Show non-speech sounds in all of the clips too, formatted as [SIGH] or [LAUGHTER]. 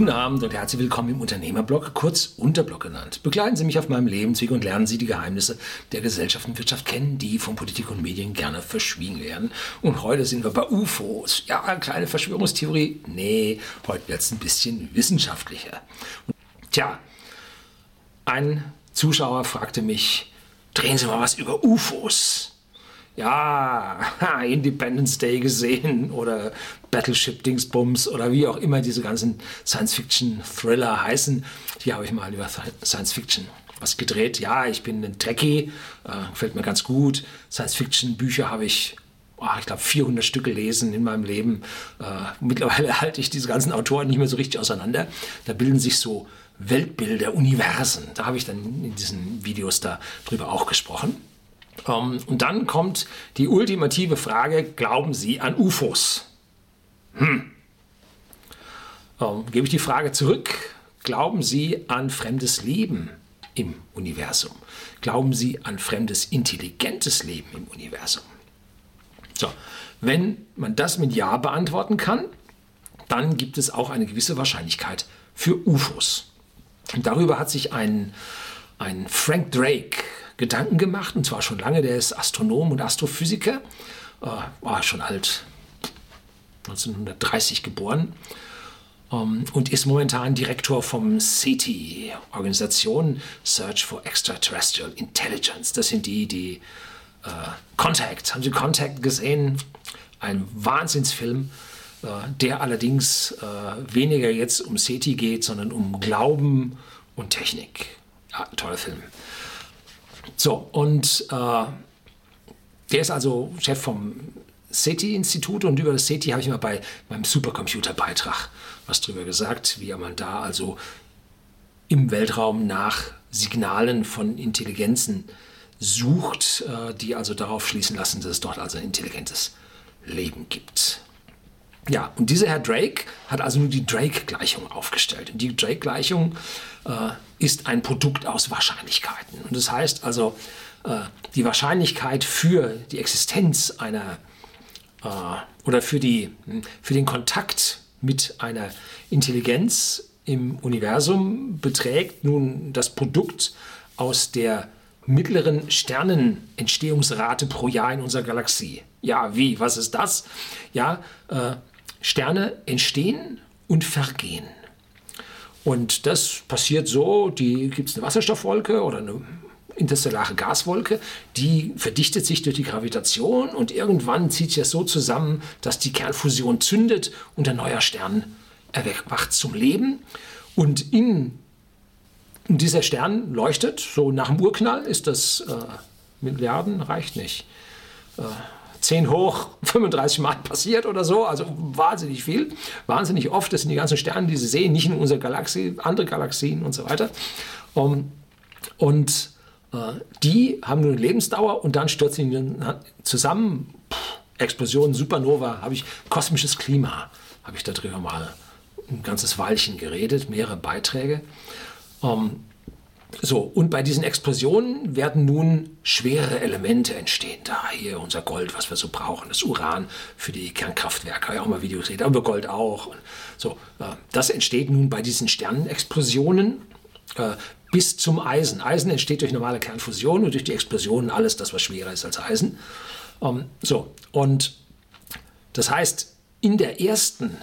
Guten Abend und herzlich willkommen im Unternehmerblog, kurz Unterblog genannt. Begleiten Sie mich auf meinem Lebensweg und lernen Sie die Geheimnisse der Gesellschaft und Wirtschaft kennen, die von Politik und Medien gerne verschwiegen werden. Und heute sind wir bei UFOs. Ja, eine kleine Verschwörungstheorie. Nee, heute wird es ein bisschen wissenschaftlicher. Tja, ein Zuschauer fragte mich, drehen Sie mal was über UFOs ja, [LAUGHS] Independence Day gesehen oder Battleship Dingsbums oder wie auch immer diese ganzen Science-Fiction-Thriller heißen. Hier habe ich mal über Science-Fiction was gedreht. Ja, ich bin ein Trekkie, äh, gefällt mir ganz gut. Science-Fiction-Bücher habe ich oh, ich glaube, 400 Stück gelesen in meinem Leben. Äh, mittlerweile [LAUGHS] halte ich diese ganzen Autoren nicht mehr so richtig auseinander. Da bilden sich so Weltbilder, Universen. Da habe ich dann in diesen Videos da drüber auch gesprochen. Ähm, und dann kommt die ultimative Frage, glauben Sie an UFOs? Hm. Ähm, gebe ich die Frage zurück, glauben Sie an fremdes Leben im Universum? Glauben Sie an fremdes, intelligentes Leben im Universum? So, wenn man das mit Ja beantworten kann, dann gibt es auch eine gewisse Wahrscheinlichkeit für UFOs. Und darüber hat sich ein, ein Frank Drake, Gedanken gemacht, und zwar schon lange. Der ist Astronom und Astrophysiker, äh, war schon alt, 1930 geboren ähm, und ist momentan Direktor vom SETI, Organisation Search for Extraterrestrial Intelligence. Das sind die, die äh, Contact, haben Sie Contact gesehen? Ein Wahnsinnsfilm, äh, der allerdings äh, weniger jetzt um SETI geht, sondern um Glauben und Technik. Ja, toller Film. So, und äh, der ist also Chef vom SETI-Institut und über das SETI habe ich mal bei meinem Supercomputer-Beitrag was drüber gesagt, wie man da also im Weltraum nach Signalen von Intelligenzen sucht, äh, die also darauf schließen lassen, dass es dort also ein intelligentes Leben gibt. Ja, und dieser Herr Drake hat also nur die Drake-Gleichung aufgestellt. Und die Drake-Gleichung äh, ist ein Produkt aus Wahrscheinlichkeiten. Und das heißt also, äh, die Wahrscheinlichkeit für die Existenz einer äh, oder für, die, für den Kontakt mit einer Intelligenz im Universum beträgt nun das Produkt aus der mittleren Sternenentstehungsrate pro Jahr in unserer Galaxie. Ja, wie? Was ist das? Ja, äh, Sterne entstehen und vergehen. Und das passiert so, die gibt es eine Wasserstoffwolke oder eine interstellare Gaswolke, die verdichtet sich durch die Gravitation und irgendwann zieht sich das so zusammen, dass die Kernfusion zündet und ein neuer Stern erwacht zum Leben. Und in dieser Stern leuchtet, so nach dem Urknall ist das äh, Milliarden, reicht nicht. Äh, 10 hoch [LAUGHS] 35 Mal passiert oder so, also wahnsinnig viel, wahnsinnig oft. Das sind die ganzen Sterne, die Sie sehen, nicht in unserer Galaxie, andere Galaxien und so weiter. Um, und äh, die haben nur eine Lebensdauer und dann stürzen die zusammen. Pff, Explosion, Supernova, habe ich kosmisches Klima, habe ich darüber mal ein ganzes Weilchen geredet, mehrere Beiträge. Um, so, und bei diesen Explosionen werden nun schwere Elemente entstehen. Da hier unser Gold, was wir so brauchen, das Uran für die Kernkraftwerke, habe ich auch mal Videos gesehen, aber Gold auch. Und so, äh, das entsteht nun bei diesen Sternenexplosionen äh, bis zum Eisen. Eisen entsteht durch normale Kernfusion und durch die Explosionen alles das, was schwerer ist als Eisen. Ähm, so, und das heißt, in der ersten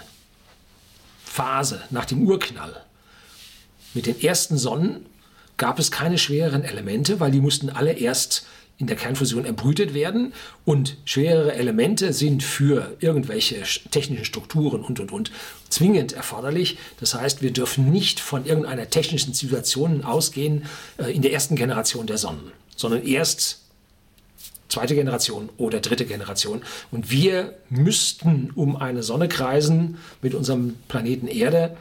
Phase nach dem Urknall mit den ersten Sonnen gab es keine schwereren Elemente, weil die mussten alle erst in der Kernfusion erbrütet werden und schwerere Elemente sind für irgendwelche technischen Strukturen und und und zwingend erforderlich. Das heißt, wir dürfen nicht von irgendeiner technischen Situation ausgehen äh, in der ersten Generation der Sonnen, sondern erst zweite Generation oder dritte Generation. Und wir müssten um eine Sonne kreisen mit unserem Planeten Erde,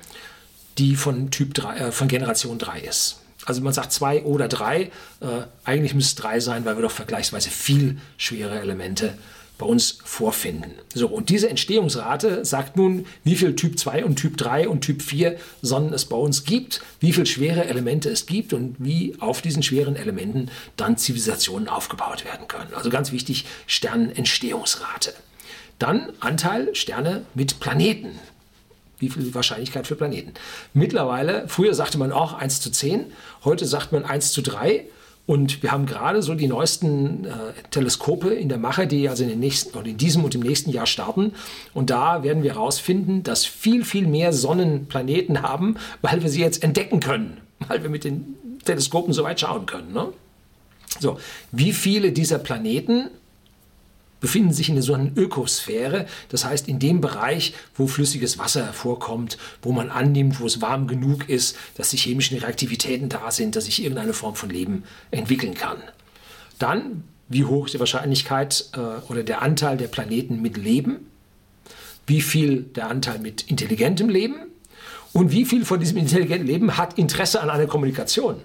die von Typ 3, äh, von Generation 3 ist. Also man sagt zwei oder drei. Äh, eigentlich müsste es drei sein, weil wir doch vergleichsweise viel schwere Elemente bei uns vorfinden. So, und diese Entstehungsrate sagt nun, wie viel Typ 2 und Typ 3 und Typ 4 Sonnen es bei uns gibt, wie viel schwere Elemente es gibt und wie auf diesen schweren Elementen dann Zivilisationen aufgebaut werden können. Also ganz wichtig, Sternenentstehungsrate. Dann Anteil Sterne mit Planeten. Wie viel Wahrscheinlichkeit für Planeten? Mittlerweile, früher sagte man auch 1 zu 10, heute sagt man 1 zu 3. Und wir haben gerade so die neuesten äh, Teleskope in der Mache, die also in, den nächsten, in diesem und im nächsten Jahr starten. Und da werden wir herausfinden, dass viel, viel mehr Sonnen Planeten haben, weil wir sie jetzt entdecken können, weil wir mit den Teleskopen so weit schauen können. Ne? So, wie viele dieser Planeten befinden sich in der sogenannten Ökosphäre, das heißt in dem Bereich, wo flüssiges Wasser vorkommt, wo man annimmt, wo es warm genug ist, dass die chemischen Reaktivitäten da sind, dass sich irgendeine Form von Leben entwickeln kann. Dann, wie hoch ist die Wahrscheinlichkeit äh, oder der Anteil der Planeten mit Leben? Wie viel der Anteil mit intelligentem Leben? Und wie viel von diesem intelligenten Leben hat Interesse an einer Kommunikation?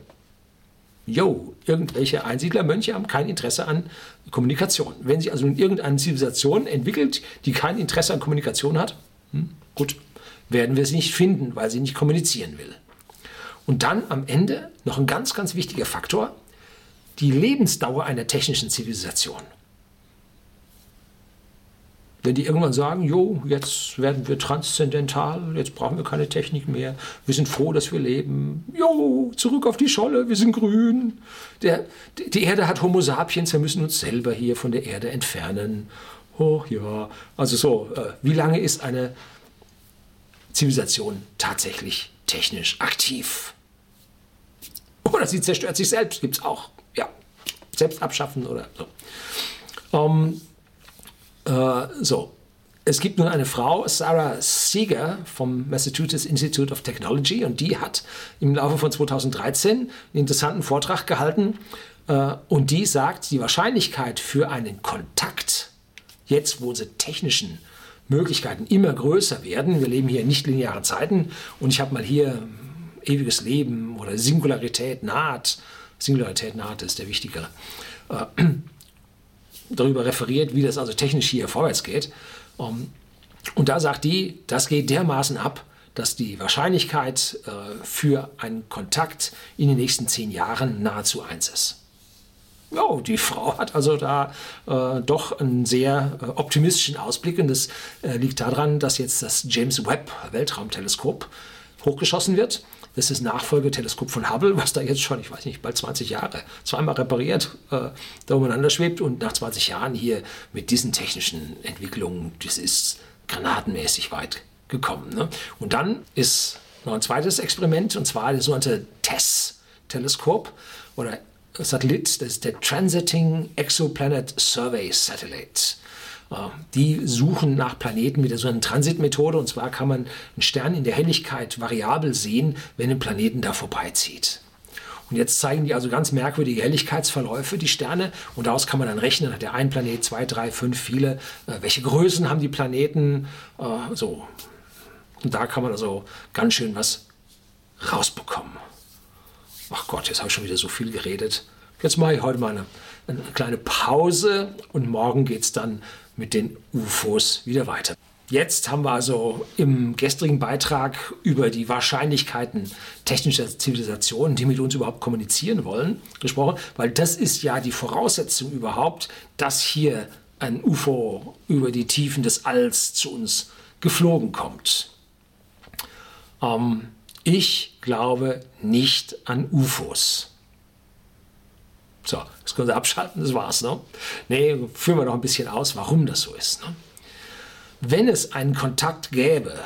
Jo, irgendwelche Einsiedlermönche haben kein Interesse an Kommunikation. Wenn sich also in irgendeine Zivilisation entwickelt, die kein Interesse an Kommunikation hat, hm, gut, werden wir sie nicht finden, weil sie nicht kommunizieren will. Und dann am Ende noch ein ganz, ganz wichtiger Faktor, die Lebensdauer einer technischen Zivilisation. Wenn die irgendwann sagen, jo, jetzt werden wir transzendental, jetzt brauchen wir keine Technik mehr, wir sind froh, dass wir leben, jo, zurück auf die Scholle, wir sind grün. Der, die Erde hat Homo sapiens, wir müssen uns selber hier von der Erde entfernen. Oh ja, also so, äh, wie lange ist eine Zivilisation tatsächlich technisch aktiv? Oder sie zerstört sich selbst, gibt es auch. Ja, selbst abschaffen oder so. Ähm, äh, so, es gibt nun eine Frau, Sarah Seeger vom Massachusetts Institute of Technology, und die hat im Laufe von 2013 einen interessanten Vortrag gehalten. Äh, und die sagt, die Wahrscheinlichkeit für einen Kontakt, jetzt wo unsere technischen Möglichkeiten immer größer werden, wir leben hier in nicht linearen Zeiten, und ich habe mal hier ewiges Leben oder Singularität naht, Singularität naht ist der wichtigere. Äh, darüber referiert, wie das also technisch hier vorwärts geht. Um, und da sagt die, das geht dermaßen ab, dass die Wahrscheinlichkeit äh, für einen Kontakt in den nächsten zehn Jahren nahezu eins ist. Ja, die Frau hat also da äh, doch einen sehr äh, optimistischen Ausblick und das äh, liegt daran, dass jetzt das James Webb Weltraumteleskop hochgeschossen wird das ist das Nachfolgeteleskop von Hubble, was da jetzt schon, ich weiß nicht, bald 20 Jahre, zweimal repariert, äh, da umeinander schwebt und nach 20 Jahren hier mit diesen technischen Entwicklungen, das ist granatenmäßig weit gekommen. Ne? Und dann ist noch ein zweites Experiment, und zwar das sogenannte TESS-Teleskop oder Satellit, das ist der Transiting Exoplanet Survey Satellite. Die suchen nach Planeten mit so einer Transitmethode und zwar kann man einen Stern in der Helligkeit variabel sehen, wenn ein Planeten da vorbeizieht. Und jetzt zeigen die also ganz merkwürdige Helligkeitsverläufe, die Sterne. Und daraus kann man dann rechnen, hat der ein Planet, zwei, drei, fünf, viele, äh, welche Größen haben die Planeten, äh, so. Und da kann man also ganz schön was rausbekommen. Ach Gott, jetzt habe ich schon wieder so viel geredet. Jetzt mache ich heute mal eine, eine kleine Pause und morgen geht es dann mit den UFOs wieder weiter. Jetzt haben wir also im gestrigen Beitrag über die Wahrscheinlichkeiten technischer Zivilisationen, die mit uns überhaupt kommunizieren wollen, gesprochen, weil das ist ja die Voraussetzung überhaupt, dass hier ein UFO über die Tiefen des Alls zu uns geflogen kommt. Ähm, ich glaube nicht an UFOs. So, das können Sie abschalten, das war's. Ne? Nee, führen wir noch ein bisschen aus, warum das so ist. Ne? Wenn es einen Kontakt gäbe,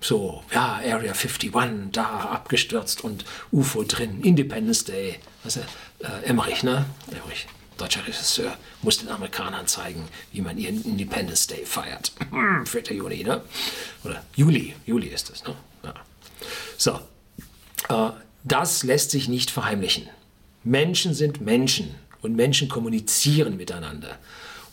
so, ja, Area 51, da abgestürzt und UFO drin, Independence Day, also, äh, Emmerich, ne? Emmerich, deutscher Regisseur, muss den Amerikanern zeigen, wie man ihren Independence Day feiert. [CLEARS THROAT] 4. Juni, ne? Oder Juli, Juli ist es, ne? Ja. So, äh, das lässt sich nicht verheimlichen. Menschen sind Menschen und Menschen kommunizieren miteinander.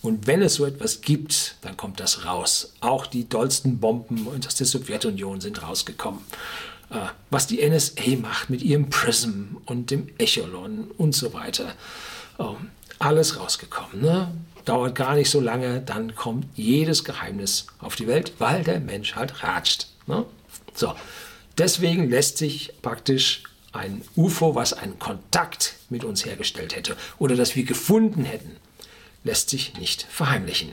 Und wenn es so etwas gibt, dann kommt das raus. Auch die dollsten Bomben aus der Sowjetunion sind rausgekommen. Äh, was die NSA macht mit ihrem Prism und dem Echelon und so weiter. Ähm, alles rausgekommen. Ne? Dauert gar nicht so lange, dann kommt jedes Geheimnis auf die Welt, weil der Mensch halt ratscht. Ne? So, deswegen lässt sich praktisch ein UFO, was einen Kontakt mit uns hergestellt hätte oder das wir gefunden hätten, lässt sich nicht verheimlichen.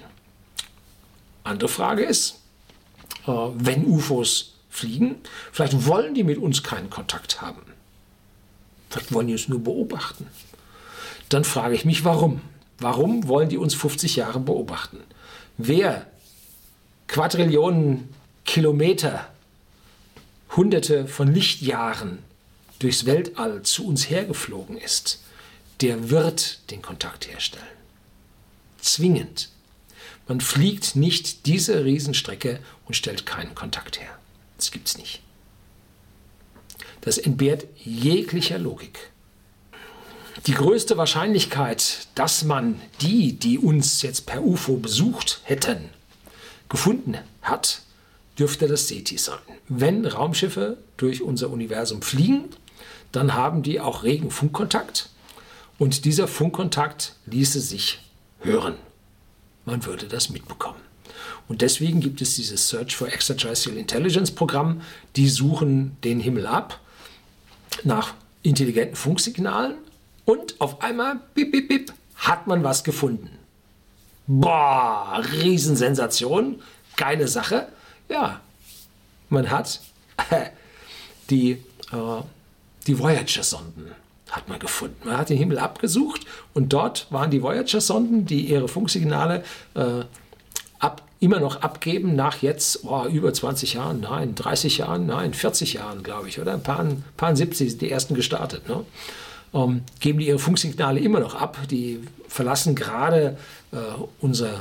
Andere Frage ist, äh, wenn UFOs fliegen. Vielleicht wollen die mit uns keinen Kontakt haben. Vielleicht wollen die uns nur beobachten. Dann frage ich mich, warum? Warum wollen die uns 50 Jahre beobachten? Wer Quadrillionen Kilometer, hunderte von Lichtjahren durchs Weltall zu uns hergeflogen ist, der wird den Kontakt herstellen. Zwingend. Man fliegt nicht diese Riesenstrecke und stellt keinen Kontakt her. Das gibt es nicht. Das entbehrt jeglicher Logik. Die größte Wahrscheinlichkeit, dass man die, die uns jetzt per UFO besucht hätten, gefunden hat, dürfte das SETI sein. Wenn Raumschiffe durch unser Universum fliegen, dann haben die auch regen Funkkontakt und dieser Funkkontakt ließe sich hören. Man würde das mitbekommen. Und deswegen gibt es dieses Search for Extraterrestrial Intelligence Programm. Die suchen den Himmel ab nach intelligenten Funksignalen und auf einmal, bip, bip, bip, hat man was gefunden. Boah, Riesensensation, geile Sache. Ja, man hat [LAUGHS] die, äh, die Voyager-Sonden hat man gefunden. Man hat den Himmel abgesucht und dort waren die Voyager-Sonden, die ihre Funksignale äh, ab, immer noch abgeben, nach jetzt oh, über 20 Jahren, nein, 30 Jahren, nein, 40 Jahren, glaube ich, oder ein paar, paar 70 sind die ersten gestartet. Ne? ähm, geben die ihre Funksignale immer noch ab. Die verlassen gerade äh, unser,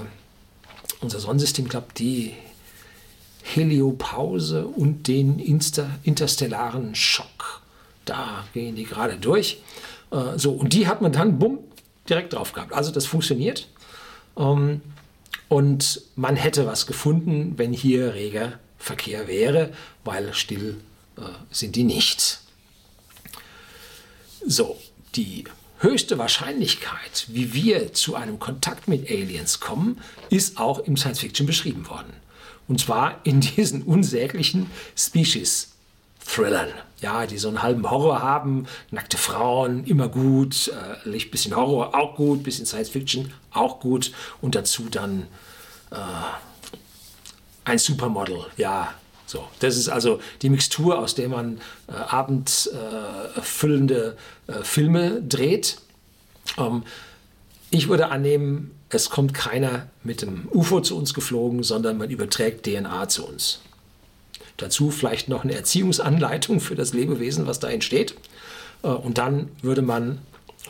unser Sonnensystem, glaube, die Heliopause und den Insta interstellaren Schock. Da gehen die gerade durch. Äh, so, und die hat man dann, bumm, direkt drauf gehabt. Also das funktioniert. Ähm, und man hätte was gefunden, wenn hier reger Verkehr wäre, weil still äh, sind die nicht. So, die höchste Wahrscheinlichkeit, wie wir zu einem Kontakt mit Aliens kommen, ist auch im Science Fiction beschrieben worden. Und zwar in diesen unsäglichen Species-Thrillern. Ja, die so einen halben Horror haben, nackte Frauen, immer gut, äh, ein bisschen Horror auch gut, bisschen Science Fiction auch gut und dazu dann äh, ein Supermodel, ja, so, das ist also die Mixtur, aus der man äh, abendfüllende äh, äh, Filme dreht. Ähm, ich würde annehmen, es kommt keiner mit dem UFO zu uns geflogen, sondern man überträgt DNA zu uns. Dazu vielleicht noch eine Erziehungsanleitung für das Lebewesen, was da entsteht. Äh, und dann würde man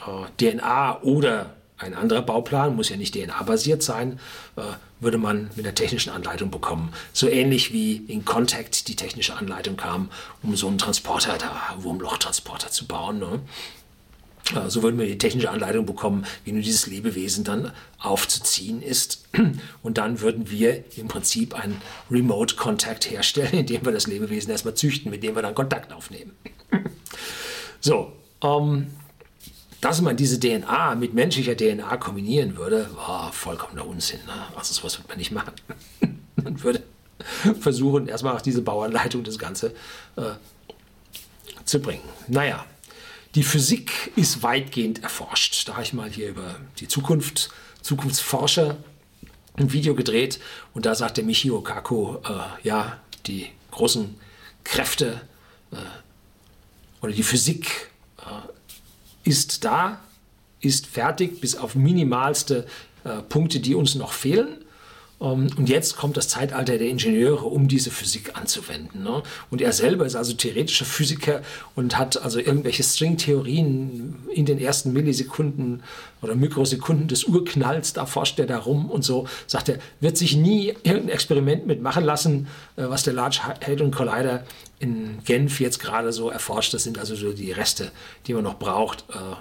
äh, DNA oder ein anderer Bauplan, muss ja nicht DNA-basiert sein, äh, würde man mit der technischen Anleitung bekommen. So ähnlich wie in Contact die technische Anleitung kam, um so einen Transporter da, Wurmlochtransporter zu bauen. So würden wir die technische Anleitung bekommen, wie nun dieses Lebewesen dann aufzuziehen ist. [CLEARS THROAT] Und dann würden wir im Prinzip einen Remote-Contact herstellen, [LAUGHS] indem wir das Lebewesen erstmal züchten, mit dem wir dann Kontakt aufnehmen. [LAUGHS] So, ähm, dass man diese DNA mit menschlicher DNA kombinieren würde, war vollkommener Unsinn. Ne? Also sowas würde man nicht machen. [LAUGHS] man würde versuchen, erstmal auch diese Bauanleitung das Ganze äh, zu bringen. Naja, die Physik ist weitgehend erforscht. Da habe ich mal hier über die Zukunft, Zukunftsforscher ein Video gedreht und da sagt der Michio Kaku, äh, ja, die großen Kräfte äh, oder die Physik äh, ist da, ist fertig, bis auf minimalste äh, Punkte, die uns noch fehlen. Ähm, und jetzt kommt das Zeitalter der Ingenieure, um diese Physik anzuwenden. Ne? Und er selber ist also theoretischer Physiker und hat also irgendwelche Stringtheorien in den ersten Millisekunden oder Mikrosekunden des Urknalls, da forscht er darum und so, sagt er, wird sich nie irgendein Experiment mitmachen lassen, äh, was der Large Hadron Collider in Genf jetzt gerade so erforscht. Das sind also so die Reste, die man noch braucht. Äh,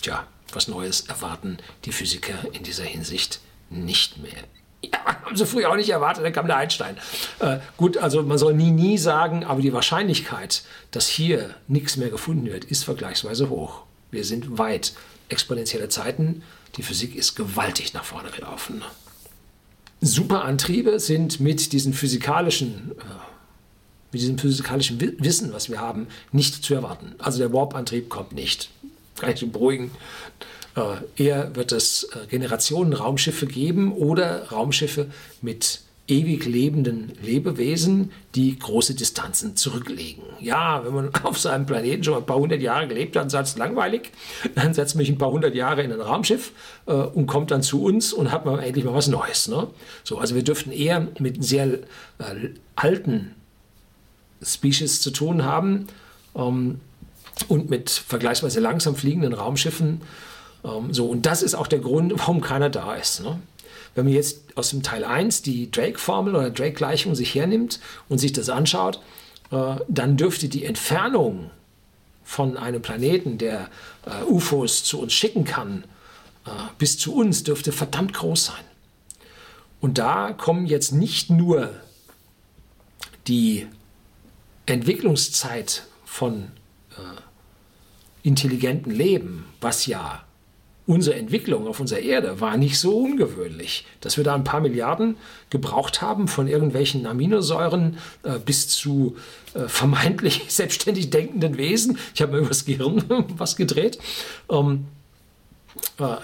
tja, was Neues erwarten die Physiker in dieser Hinsicht nicht mehr. Ja, haben sie früher auch nicht erwartet, dann kam der Einstein. Äh, gut, also man soll nie, nie sagen, aber die Wahrscheinlichkeit, dass hier nichts mehr gefunden wird, ist vergleichsweise hoch. Wir sind weit. Exponentielle Zeiten, die Physik ist gewaltig nach vorne gelaufen. Superantriebe sind mit diesen physikalischen äh, mit diesem physikalischen Wissen, was wir haben, nicht zu erwarten. Also der Warp-Antrieb kommt nicht. Kann ich beruhigen. Äh, eher wird es äh, Generationen Raumschiffe geben oder Raumschiffe mit ewig lebenden Lebewesen, die große Distanzen zurücklegen. Ja, wenn man [LAUGHS] auf seinem Planeten schon ein paar hundert Jahre gelebt hat und sagt, es langweilig, dann setzt man sich ein paar hundert Jahre in ein Raumschiff äh, und kommt dann zu uns und hat man endlich mal was Neues. Ne? So, also wir dürften eher mit sehr äh, alten Species zu tun haben ähm, und mit vergleichsweise langsam fliegenden Raumschiffen. Ähm, so, und das ist auch der Grund, [LAUGHS] warum keiner da ist. Ne? Wenn man jetzt aus dem Teil 1 die Drake-Formel oder Drake-Gleichung sich hernimmt und sich das anschaut, äh, dann dürfte die Entfernung von einem Planeten, der äh, UFOs zu uns schicken kann, äh, bis zu uns dürfte verdammt groß sein. Und da kommen jetzt nicht nur die Entwicklungszeit von äh, intelligentem Leben, was ja unsere Entwicklung auf unserer Erde war nicht so ungewöhnlich, dass wir da ein paar Milliarden gebraucht haben von irgendwelchen Aminosäuren äh, bis zu äh, vermeintlich [LAUGHS] selbstständig denkenden Wesen. Ich habe mir über das Gehirn [LAUGHS] was gedreht. Ähm, äh,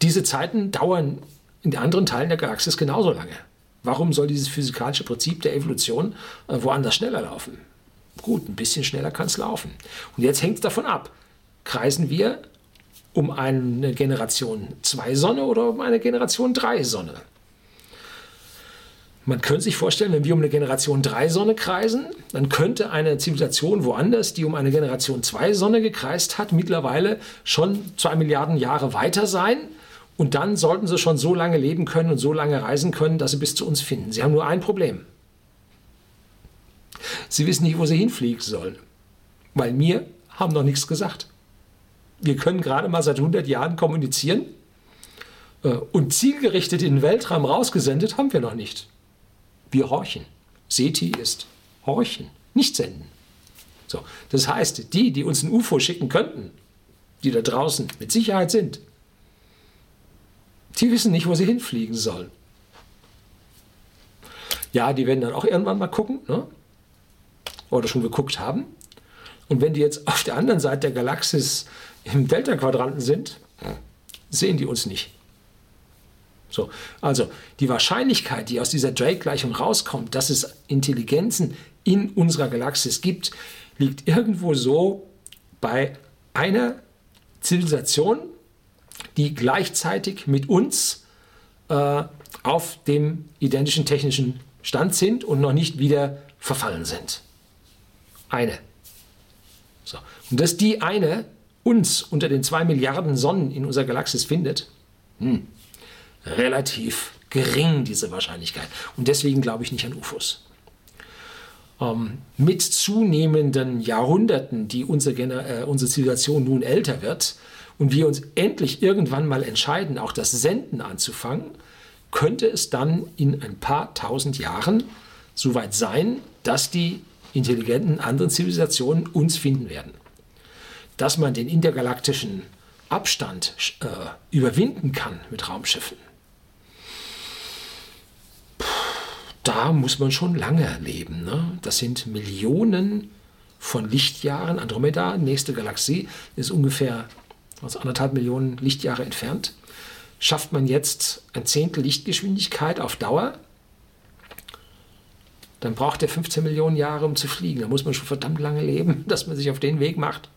diese Zeiten dauern in den anderen Teilen der Galaxis genauso lange. Warum soll dieses physikalische Prinzip der Evolution äh, woanders schneller laufen? Gut, ein bisschen schneller kann es laufen. Und jetzt hängt es davon ab, kreisen wir um eine Generation 2 Sonne oder um eine Generation 3 Sonne. Man könnte sich vorstellen, wenn wir um eine Generation 3 Sonne kreisen, dann könnte eine Zivilisation woanders, die um eine Generation 2 Sonne gekreist hat, mittlerweile schon 2 Milliarden Jahre weiter sein. Und dann sollten sie schon so lange leben können und so lange reisen können, dass sie bis zu uns finden. Sie haben nur ein Problem. Sie wissen nicht, wo sie hinfliegen sollen. Weil mir haben noch nichts gesagt wir können gerade mal seit 100 Jahren kommunizieren äh, und zielgerichtet in den Weltraum rausgesendet haben wir noch nicht. Wir horchen. SETI ist horchen, nicht senden. So, das heißt, die, die uns ein UFO schicken könnten, die da draußen mit Sicherheit sind, die wissen nicht, wo sie hinfliegen sollen. Ja, die werden dann auch irgendwann mal gucken, ne? oder schon geguckt haben. Und wenn die jetzt auf der anderen Seite der Galaxis im Delta-Quadranten sind, sehen die uns nicht. So, also die Wahrscheinlichkeit, die aus dieser Drake-Gleichung rauskommt, dass es Intelligenzen in unserer Galaxis gibt, liegt irgendwo so bei einer Zivilisation, die gleichzeitig mit uns äh, auf dem identischen technischen Stand sind und noch nicht wieder verfallen sind. Eine. So. Und dass die eine uns unter den zwei Milliarden Sonnen in unserer Galaxis findet, hm, relativ gering diese Wahrscheinlichkeit. Und deswegen glaube ich nicht an UFOs. Ähm, mit zunehmenden Jahrhunderten, die unsere, äh, unsere Zivilisation nun älter wird und wir uns endlich irgendwann mal entscheiden, auch das Senden anzufangen, könnte es dann in ein paar tausend Jahren soweit sein, dass die intelligenten anderen Zivilisationen uns finden werden dass man den intergalaktischen Abstand äh, überwinden kann mit Raumschiffen. Da muss man schon lange leben. Ne? Das sind Millionen von Lichtjahren. Andromeda, nächste Galaxie, ist ungefähr also anderthalb Millionen Lichtjahre entfernt. Schafft man jetzt ein Zehntel Lichtgeschwindigkeit auf Dauer, dann braucht er 15 Millionen Jahre, um zu fliegen. Da muss man schon verdammt lange leben, [LAUGHS] dass man sich auf den Weg macht.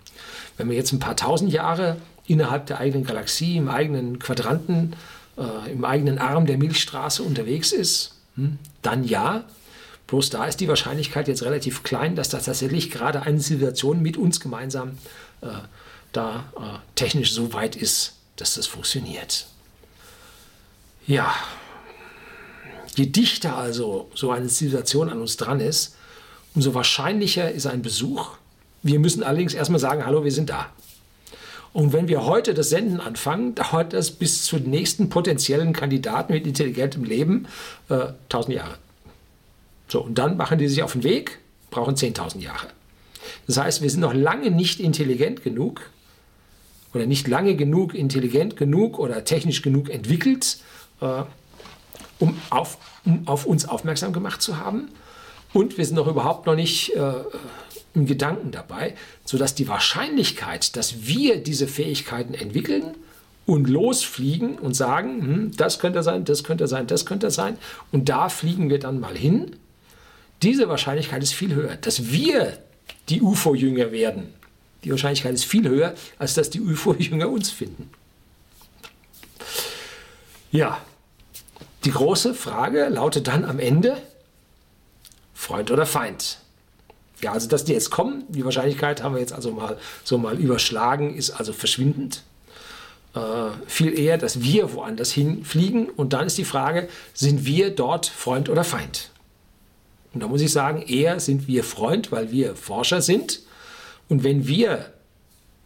Wenn man jetzt ein paar tausend Jahre innerhalb der eigenen Galaxie, im eigenen Quadranten, äh, im eigenen Arm der Milchstraße unterwegs ist, hm, dann ja. Bloß da ist die Wahrscheinlichkeit jetzt relativ klein, dass das tatsächlich gerade eine Zivilisation mit uns gemeinsam äh, da äh, technisch so weit ist, dass das funktioniert. Ja, je dichter also so eine Zivilisation an uns dran ist, umso wahrscheinlicher ist ein Besuch wir müssen allerdings erstmal sagen, hallo, wir sind da. Und wenn wir heute das Senden anfangen, dauert das bis zu den nächsten potenziellen Kandidaten mit intelligentem Leben äh, 1000 Jahre. So, und dann machen die sich auf den Weg, brauchen 10.000 Jahre. Das heißt, wir sind noch lange nicht intelligent genug oder nicht lange genug intelligent genug oder technisch genug entwickelt, äh, um, auf, um auf uns aufmerksam gemacht zu haben. Und wir sind noch überhaupt noch nicht äh, im Gedanken dabei, sodass die Wahrscheinlichkeit, dass wir diese Fähigkeiten entwickeln und losfliegen und sagen, hm, das könnte sein, das könnte sein, das könnte sein. Und da fliegen wir dann mal hin. Diese Wahrscheinlichkeit ist viel höher, dass wir die UFO-Jünger werden. Die Wahrscheinlichkeit ist viel höher, als dass die UFO-Jünger uns finden. Ja, die große Frage lautet dann am Ende, Freund oder Feind? Ja, also dass die jetzt kommen, die Wahrscheinlichkeit haben wir jetzt also mal so mal überschlagen, ist also verschwindend. Äh, viel eher, dass wir woanders hinfliegen und dann ist die Frage, sind wir dort Freund oder Feind? Und da muss ich sagen, eher sind wir Freund, weil wir Forscher sind. Und wenn wir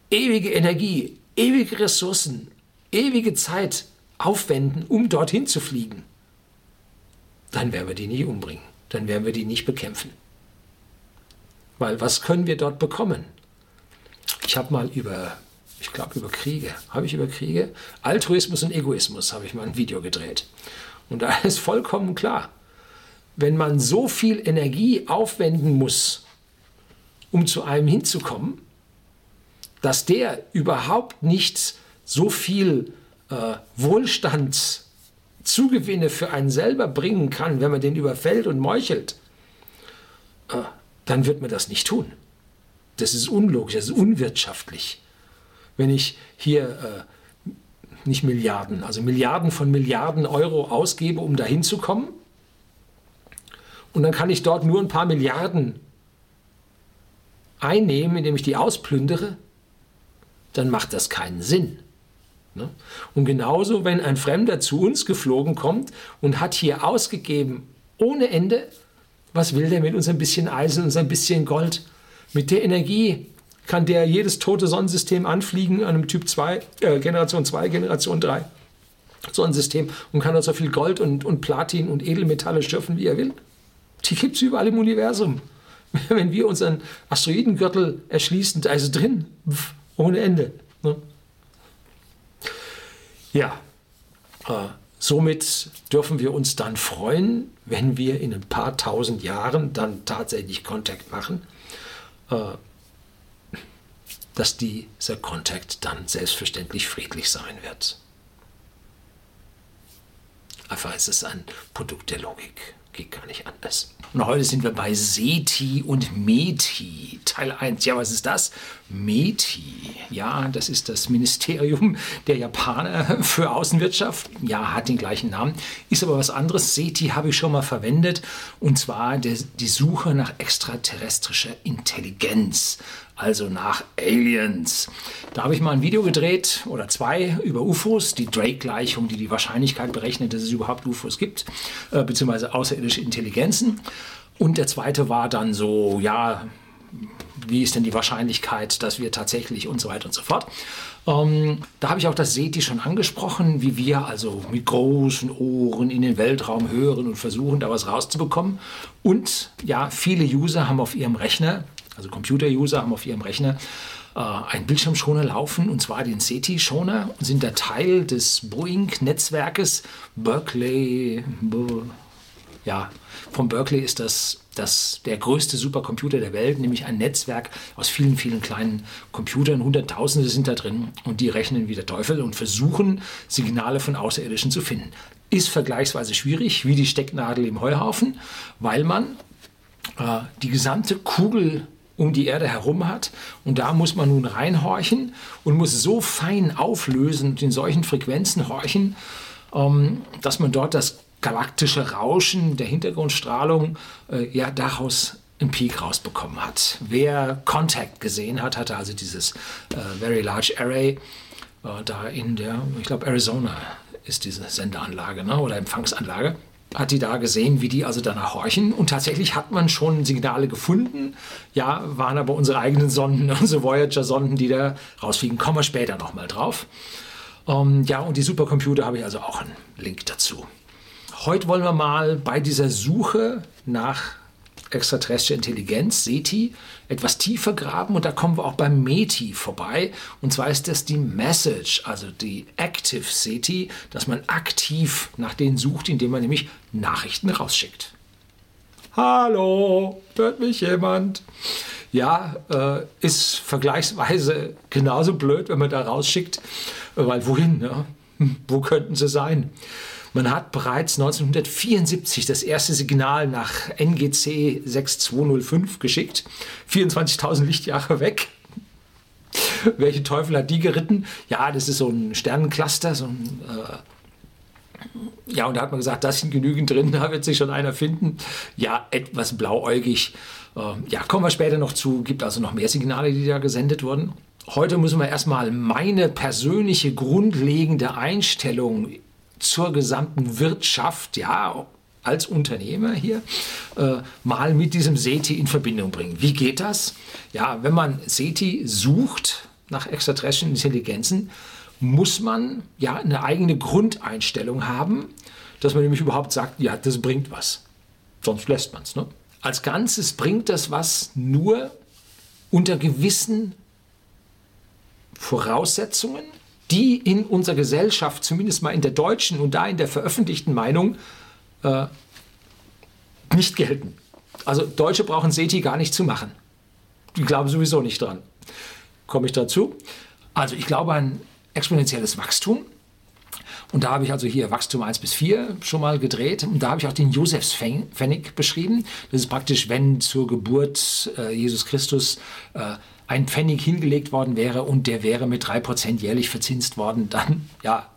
ewige Energie, ewige Ressourcen, ewige Zeit aufwenden, um dorthin zu fliegen, dann werden wir die nicht umbringen, dann werden wir die nicht bekämpfen. Weil was können wir dort bekommen? Ich habe mal über, ich glaube über Kriege, habe ich über Kriege, Altruismus und Egoismus habe ich mal ein Video gedreht. Und da [LAUGHS] ist vollkommen klar, wenn man so viel Energie aufwenden muss, um zu einem hinzukommen, dass der überhaupt nicht so viel äh, Wohlstandszugewinne für einen selber bringen kann, wenn man den überfällt und meuchelt, äh, dann wird man das nicht tun. Das ist unlogisch, das ist unwirtschaftlich. Wenn ich hier äh, nicht Milliarden, also Milliarden von Milliarden Euro ausgebe, um dahin zu kommen, und dann kann ich dort nur ein paar Milliarden einnehmen, indem ich die ausplündere, dann macht das keinen Sinn. Ne? Und genauso, wenn ein Fremder zu uns geflogen kommt und hat hier ausgegeben ohne Ende, was will der mit uns ein bisschen Eisen und ein bisschen Gold? Mit der Energie kann der jedes tote Sonnensystem anfliegen an einem Typ 2, äh, Generation 2, Generation 3 Sonnensystem und kann dort so viel Gold und, und Platin und Edelmetalle schürfen, wie er will. Die gibt es überall im Universum. [LAUGHS] Wenn wir unseren Asteroidengürtel erschließen, da ist es drin, ohne Ende. Ne? Ja, äh, Somit dürfen wir uns dann freuen, wenn wir in ein paar tausend Jahren dann tatsächlich Kontakt machen, äh, dass dieser Kontakt dann selbstverständlich friedlich sein wird. Einfach ist es ein Produkt der Logik geht gar nicht anders. Und heute sind wir bei SETI und METI. Teil 1. Ja, was ist das? METI. Ja, das ist das Ministerium der Japaner für Außenwirtschaft. Ja, hat den gleichen Namen. Ist aber was anderes. SETI habe ich schon mal verwendet. Und zwar der, die Suche nach extraterrestrischer Intelligenz also nach Aliens. Da habe ich mal ein Video gedreht oder zwei über UFOs, die Drake-Gleichung, die die Wahrscheinlichkeit berechnet, dass es überhaupt UFOs gibt, äh, beziehungsweise außerirdische Intelligenzen. Und der zweite war dann so, ja, wie ist denn die Wahrscheinlichkeit, dass wir tatsächlich und so weiter und so fort. Ähm, da habe ich auch das SETI schon angesprochen, wie wir also mit großen Ohren in den Weltraum hören und versuchen, da was rauszubekommen. Und ja, viele User haben auf ihrem Rechner also Computer-User haben auf ihrem Rechner äh, einen Bildschirmschoner laufen, und zwar den SETI-Schoner, und sind der Teil des Boeing-Netzwerkes Berkeley. Ja, von Berkeley ist das, das der größte Supercomputer der Welt, nämlich ein Netzwerk aus vielen, vielen kleinen Computern. Hunderttausende sind da drin und die rechnen wie der Teufel und versuchen, Signale von Außerirdischen zu finden. Ist vergleichsweise schwierig, wie die Stecknadel im Heuhaufen, weil man äh, die gesamte Kugel um die Erde herum hat. Und da muss man nun reinhorchen und muss so fein auflösen und in solchen Frequenzen horchen, ähm, dass man dort das galaktische Rauschen der Hintergrundstrahlung äh, ja daraus einen Peak rausbekommen hat. Wer Contact gesehen hat, hatte also dieses äh, Very Large Array äh, da in der, ich glaube Arizona ist diese Sendeanlage ne, oder Empfangsanlage hat die da gesehen, wie die also danach horchen. Und tatsächlich hat man schon Signale gefunden. Ja, waren aber unsere eigenen Sonden, [LAUGHS] unsere Voyager-Sonden, die da rausfliegen. Kommen wir später nochmal drauf. Ähm, ja, und die Supercomputer habe ich also auch einen Link dazu. Heute wollen wir mal bei dieser Suche nach extraterrestrische Intelligenz, SETI, etwas tiefer graben und da kommen wir auch beim METI vorbei. Und zwar ist das die Message, also die Active SETI, dass man aktiv nach denen sucht, indem man nämlich Nachrichten rausschickt. Hallo, hört mich jemand? Ja, äh, ist vergleichsweise genauso blöd, wenn man da rausschickt, Weil wohin? Ne? Wo könnten sie sein? Man hat bereits 1974 das erste Signal nach NGC 6205 geschickt. 24.000 Lichtjahre weg. Welche Teufel hat die geritten? Ja, das ist so ein Sternencluster, so ein äh, ja, und da hat man gesagt, da sind genügend drin, [LAUGHS] da wird sich schon einer finden. Ja, etwas blauäugig. Ähm, ja, kommen wir später noch zu. Gibt also noch mehr Signale, die da gesendet wurden. Heute müssen wir erstmal meine persönliche grundlegende Einstellung zur gesamten Wirtschaft, ja, als Unternehmer hier, äh, mal mit diesem SETI in Verbindung bringen. Wie geht das? Ja, wenn man SETI sucht nach extraterrestrischen Intelligenzen, muss man ja eine eigene Grundeinstellung haben, dass man nämlich überhaupt sagt, ja, das bringt was. Sonst lässt man es. Ne? Als Ganzes bringt das was nur unter gewissen Voraussetzungen, die in unserer Gesellschaft, zumindest mal in der deutschen und da in der veröffentlichten Meinung, äh, nicht gelten. Also Deutsche brauchen SETI gar nicht zu machen. Die glauben sowieso nicht dran. Komme ich dazu? Also ich glaube an exponentielles Wachstum. Und da habe ich also hier Wachstum 1 bis 4 schon mal gedreht. Und da habe ich auch den Josefspfennig beschrieben. Das ist praktisch, wenn zur Geburt äh, Jesus Christus äh, ein Pfennig hingelegt worden wäre und der wäre mit 3% jährlich verzinst worden, dann ja,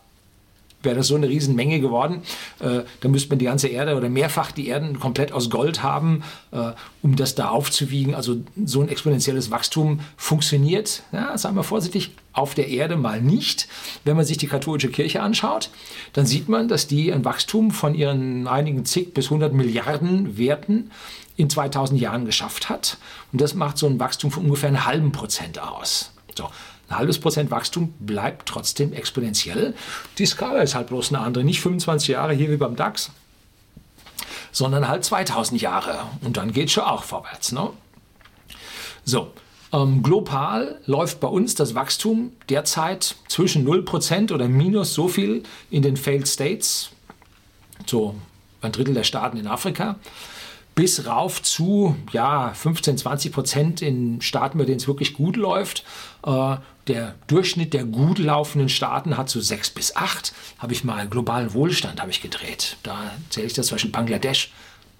wäre das so eine Riesenmenge geworden. Äh, da müsste man die ganze Erde oder mehrfach die Erden komplett aus Gold haben, äh, um das da aufzuwiegen. Also so ein exponentielles Wachstum funktioniert, ja, sagen wir vorsichtig, auf der Erde mal nicht. Wenn man sich die katholische Kirche anschaut, dann sieht man, dass die ein Wachstum von ihren einigen zig bis 100 Milliarden Werten in 2000 Jahren geschafft hat. Und das macht so ein Wachstum von ungefähr einem halben Prozent aus. So, ein halbes Prozent Wachstum bleibt trotzdem exponentiell. Die Skala ist halt bloß eine andere. Nicht 25 Jahre hier wie beim DAX, sondern halt 2000 Jahre. Und dann geht es schon auch vorwärts. Ne? So, ähm, global läuft bei uns das Wachstum derzeit zwischen 0% oder minus so viel in den Failed States, so ein Drittel der Staaten in Afrika, bis rauf zu ja, 15, 20 Prozent in Staaten, bei denen es wirklich gut läuft. Äh, der Durchschnitt der gut laufenden Staaten hat so 6 bis 8. Habe ich mal globalen Wohlstand ich gedreht. Da zähle ich das zum Beispiel Bangladesch.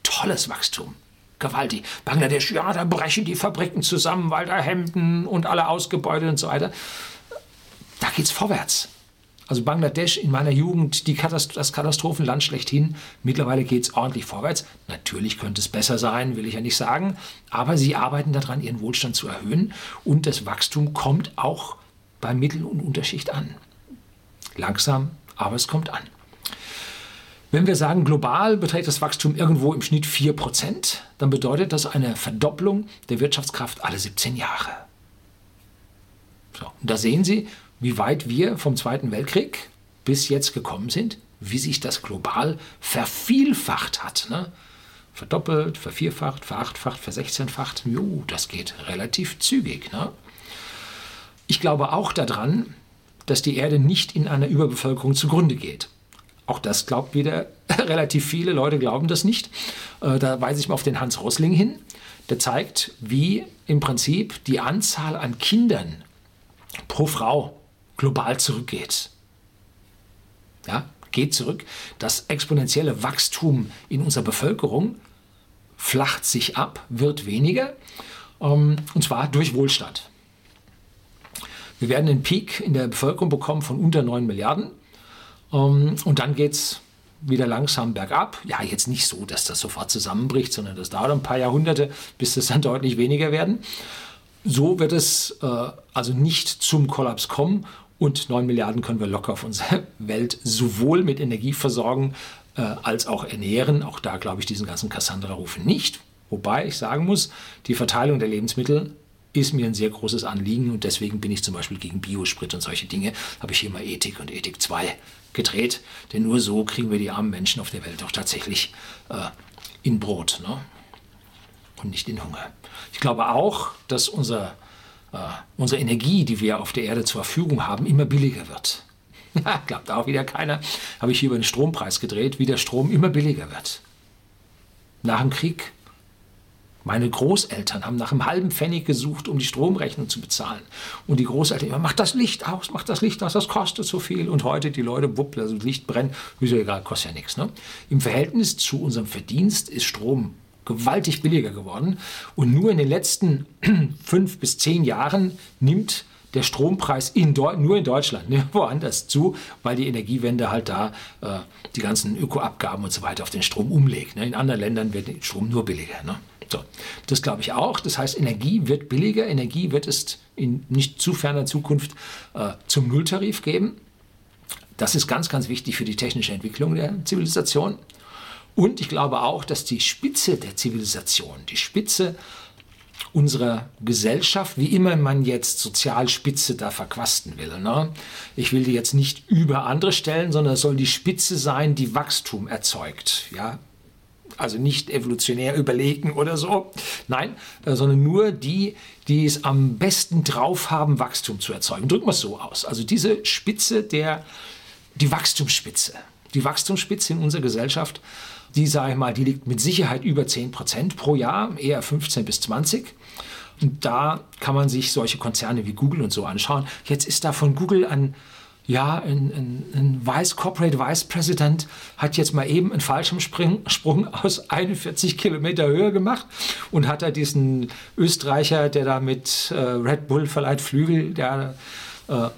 Tolles Wachstum. Gewaltig. Bangladesch, ja, da brechen die Fabriken zusammen, weil da Hemden und alle ausgebeutet und so weiter. Da geht es vorwärts. Also Bangladesch in meiner Jugend die Katast das Katastrophenland schlechthin. Mittlerweile geht es ordentlich vorwärts. Natürlich könnte es besser sein, will ich ja nicht sagen. Aber sie arbeiten daran, ihren Wohlstand zu erhöhen. Und das Wachstum kommt auch bei Mittel- und Unterschicht an. Langsam, aber es kommt an. Wenn wir sagen, global beträgt das Wachstum irgendwo im Schnitt 4%, dann bedeutet das eine Verdopplung der Wirtschaftskraft alle 17 Jahre. So, und da sehen Sie, wie weit wir vom Zweiten Weltkrieg bis jetzt gekommen sind, wie sich das global vervielfacht hat. Ne? Verdoppelt, vervierfacht, verachtfacht, versechzehnfacht. Jo, das geht relativ zügig. Ne? Ich glaube auch daran, dass die Erde nicht in einer Überbevölkerung zugrunde geht. Auch das glaubt wieder [LAUGHS] relativ viele Leute glauben das nicht. Äh, da weise ich mal auf den Hans Rosling hin. Der zeigt, wie im Prinzip die Anzahl an Kindern pro Frau global zurückgeht. Ja, geht zurück. Das exponentielle Wachstum in unserer Bevölkerung flacht sich ab, wird weniger, ähm, und zwar durch Wohlstand. Wir werden einen Peak in der Bevölkerung bekommen von unter 9 Milliarden ähm, und dann geht es wieder langsam bergab. Ja, jetzt nicht so, dass das sofort zusammenbricht, sondern das dauert ein paar Jahrhunderte, bis das dann deutlich weniger werden. So wird es äh, also nicht zum Kollaps kommen und 9 Milliarden können wir locker auf unsere [LAUGHS] Welt sowohl mit Energie versorgen äh, als auch ernähren. Auch da glaube ich diesen ganzen Cassandra-Rufen nicht. Wobei ich sagen muss, die Verteilung der Lebensmittel ist mir ein sehr großes Anliegen und deswegen bin ich zum Beispiel gegen Biosprit und solche Dinge. Habe ich hier mal Ethik und Ethik 2 gedreht, denn nur so kriegen wir die armen Menschen auf der Welt auch tatsächlich äh, in Brot ne? und nicht in Hunger. Ich glaube auch, dass unser äh, unsere Energie, die wir auf der Erde zur Verfügung haben, immer billiger wird. [LAUGHS] Glaubt auch wieder keiner. Habe ich hier über den Strompreis gedreht, wie der Strom immer billiger wird. Nach dem Krieg Meine Großeltern haben nach einem halben Pfennig gesucht, um die Stromrechnung zu bezahlen. Und die Großeltern immer, mach das Licht aus, mach das Licht aus, das kostet so viel. Und heute die Leute, wupp, das Licht brennt, ist ja egal, kostet ja nichts. Ne? Im Verhältnis zu unserem Verdienst ist Strom gewaltig billiger geworden. Und nur in den letzten [CLEARS THROAT] fünf bis zehn Jahren nimmt der Strompreis in nur in Deutschland, [LAUGHS] woanders zu, weil die Energiewende halt da äh, die ganzen Ökoabgaben und so weiter auf den Strom umlegt. Ne. In anderen Ländern wird der Strom nur billiger. Ne. So, das glaube ich auch. Das heißt, Energie wird billiger. Energie wird es in nicht zu ferner Zukunft äh, zum Nulltarif geben. Das ist ganz, ganz wichtig für die technische Entwicklung der Zivilisation. Und ich glaube auch, dass die Spitze der Zivilisation, die Spitze unserer Gesellschaft, wie immer man jetzt Sozialspitze da verquasten will. Ne? Ich will die jetzt nicht über andere stellen, sondern es soll die Spitze sein, die Wachstum erzeugt. Ja? Also nicht evolutionär überlegen oder so, nein, äh, sondern nur die, die es am besten drauf haben, Wachstum zu erzeugen. Drücken wir es so aus. Also diese Spitze der, die Wachstumsspitze, die Wachstumsspitze in unserer Gesellschaft die, sage ich mal, die liegt mit Sicherheit über 10 Prozent pro Jahr, eher 15 bis 20. Und da kann man sich solche Konzerne wie Google und so anschauen. Jetzt ist da von Google ein ja, ein, ein, ein Vice Corporate Vice President hat jetzt mal eben einen Fallschirmsprung Sprung aus 41 Kilometer Höhe gemacht und hat da diesen Österreicher, der da mit äh, Red Bull verleiht Flügel, der äh,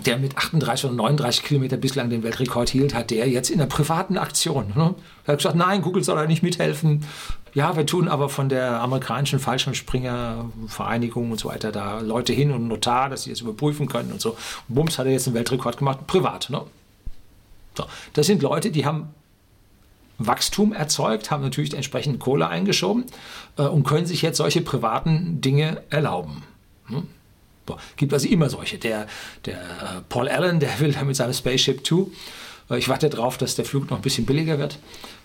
der mit 38 oder 39 Kilometer bislang den Weltrekord hielt, hat der jetzt in einer privaten Aktion. Ne? Er hat gesagt, nein, Google soll da nicht mithelfen. Ja, wir tun aber von der amerikanischen Fallschirmspringervereinigung und so weiter da Leute hin und Notar, dass sie das überprüfen können und so. Und bums, hat er jetzt einen Weltrekord gemacht, privat. Ne? So, das sind Leute, die haben Wachstum erzeugt, haben natürlich entsprechend Kohle eingeschoben äh, und können sich jetzt solche privaten Dinge erlauben. Hm? Boah, gibt also immer solche. Der, der äh, Paul Allen, der will da mit seinem Spaceship 2. Äh, ich warte darauf, dass der Flug noch ein bisschen billiger wird.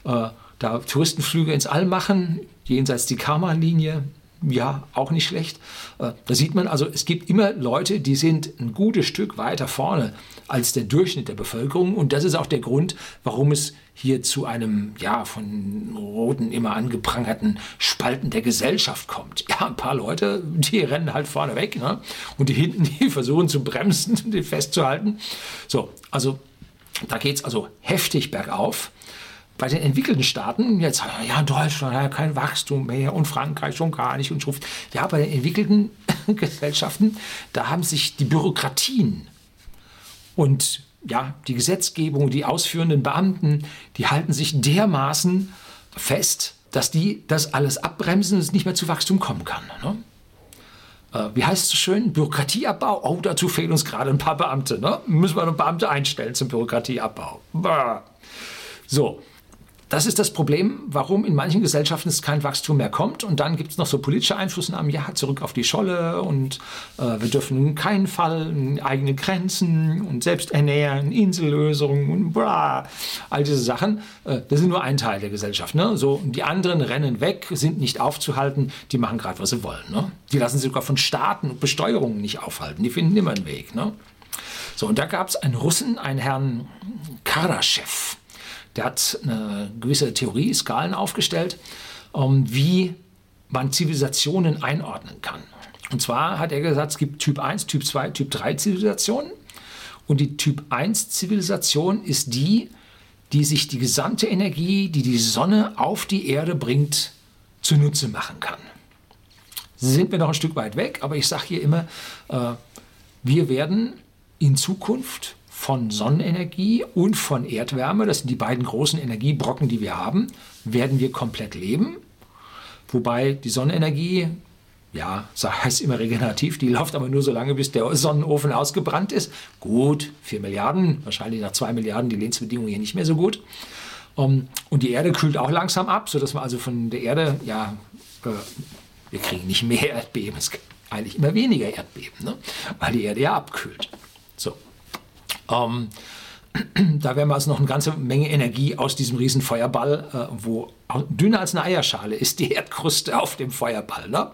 Äh, da Touristenflüge ins All machen, jenseits die Karma-Linie, ja, auch nicht schlecht. Da sieht man also, es gibt immer Leute, die sind ein gutes Stück weiter vorne als der Durchschnitt der Bevölkerung. Und das ist auch der Grund, warum es hier zu einem, ja, von Roten immer angeprangerten Spalten der Gesellschaft kommt. Ja, ein paar Leute, die rennen halt vorne weg, ne? Und die hinten, die [LAUGHS] versuchen zu bremsen, die festzuhalten. So, also da geht es also heftig bergauf. Bei den entwickelten Staaten, jetzt, ja, Deutschland ja kein Wachstum mehr und Frankreich schon gar nicht und Schrift. Ja, bei den entwickelten [LAUGHS] Gesellschaften, da haben sich die Bürokratien und ja, die Gesetzgebung, die ausführenden Beamten, die halten sich dermaßen fest, dass die das alles abbremsen und es nicht mehr zu Wachstum kommen kann. Ne? Äh, wie heißt es so schön? Bürokratieabbau? Oh, dazu fehlen uns gerade ein paar Beamte. Ne? Müssen wir noch Beamte einstellen zum Bürokratieabbau. Bah. So, das ist das Problem, warum in manchen Gesellschaften es kein Wachstum mehr kommt. Und dann gibt es noch so politische Einflussnahmen, ja, zurück auf die Scholle und äh, wir dürfen in keinen Fall eigene Grenzen und selbst ernähren, Insellösungen und bla, all diese Sachen. Äh, das sind nur ein Teil der Gesellschaft. Ne? So, die anderen rennen weg, sind nicht aufzuhalten, die machen gerade, was sie wollen. Ne? Die lassen sich sogar von Staaten und Besteuerungen nicht aufhalten, die finden immer einen Weg. Ne? So, und da gab es einen Russen, einen Herrn Kardashev der hat eine gewisse Theorie, Skalen aufgestellt, ähm, wie man Zivilisationen einordnen kann. Und zwar hat er gesagt, es gibt Typ 1, Typ 2, Typ 3 Zivilisationen. Und die Typ 1 Zivilisation ist die, die sich die gesamte Energie, die die Sonne auf die Erde bringt, zunutze machen kann. Sind wir noch ein Stück weit weg, aber ich sage hier immer, äh, wir werden in Zukunft von Sonnenenergie und von Erdwärme, das sind die beiden großen Energiebrocken, die wir haben, werden wir komplett leben. Wobei die Sonnenenergie, ja, [LAUGHS] heißt immer regenerativ, die läuft aber nur so lange, bis der Sonnenofen ausgebrannt ist. Gut, 4 Milliarden, wahrscheinlich nach 2 Milliarden die Lebensbedingungen hier nicht mehr so gut. Um, und die Erde kühlt auch langsam ab, sodass wir also von der Erde, ja, äh, wir kriegen nicht mehr Erdbeben, es gibt eigentlich immer weniger Erdbeben, ne? weil die Erde ja abkühlt. So. Ähm, [CLEARS THROAT] da werden wir also noch eine ganze Menge Energie aus diesem riesen Feuerball, äh, wo dünner als eine Eierschale ist die [LAUGHS] Erdkruste auf dem Feuerball. Ne?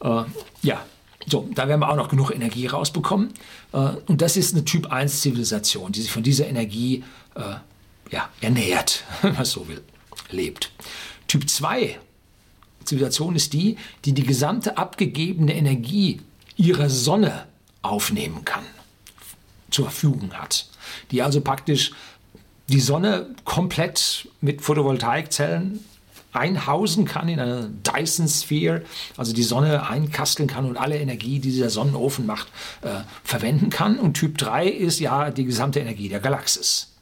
Äh, ja, so, da werden wir auch noch genug Energie rausbekommen. Äh, und das ist eine Typ 1 Zivilisation, die sich von dieser Energie äh, ja, ernährt, [LAUGHS] wenn man so will, lebt. Typ 2 Zivilisation ist die, die die gesamte abgegebene Energie ihrer Sonne aufnehmen kann, zur Verfügung hat. Die also praktisch die Sonne komplett mit Photovoltaikzellen einhausen kann in einer Dyson Sphere, also die Sonne einkasteln kann und alle Energie, die dieser Sonnenofen macht, äh, verwenden kann. Und Typ 3 ist ja die gesamte Energie der Galaxis.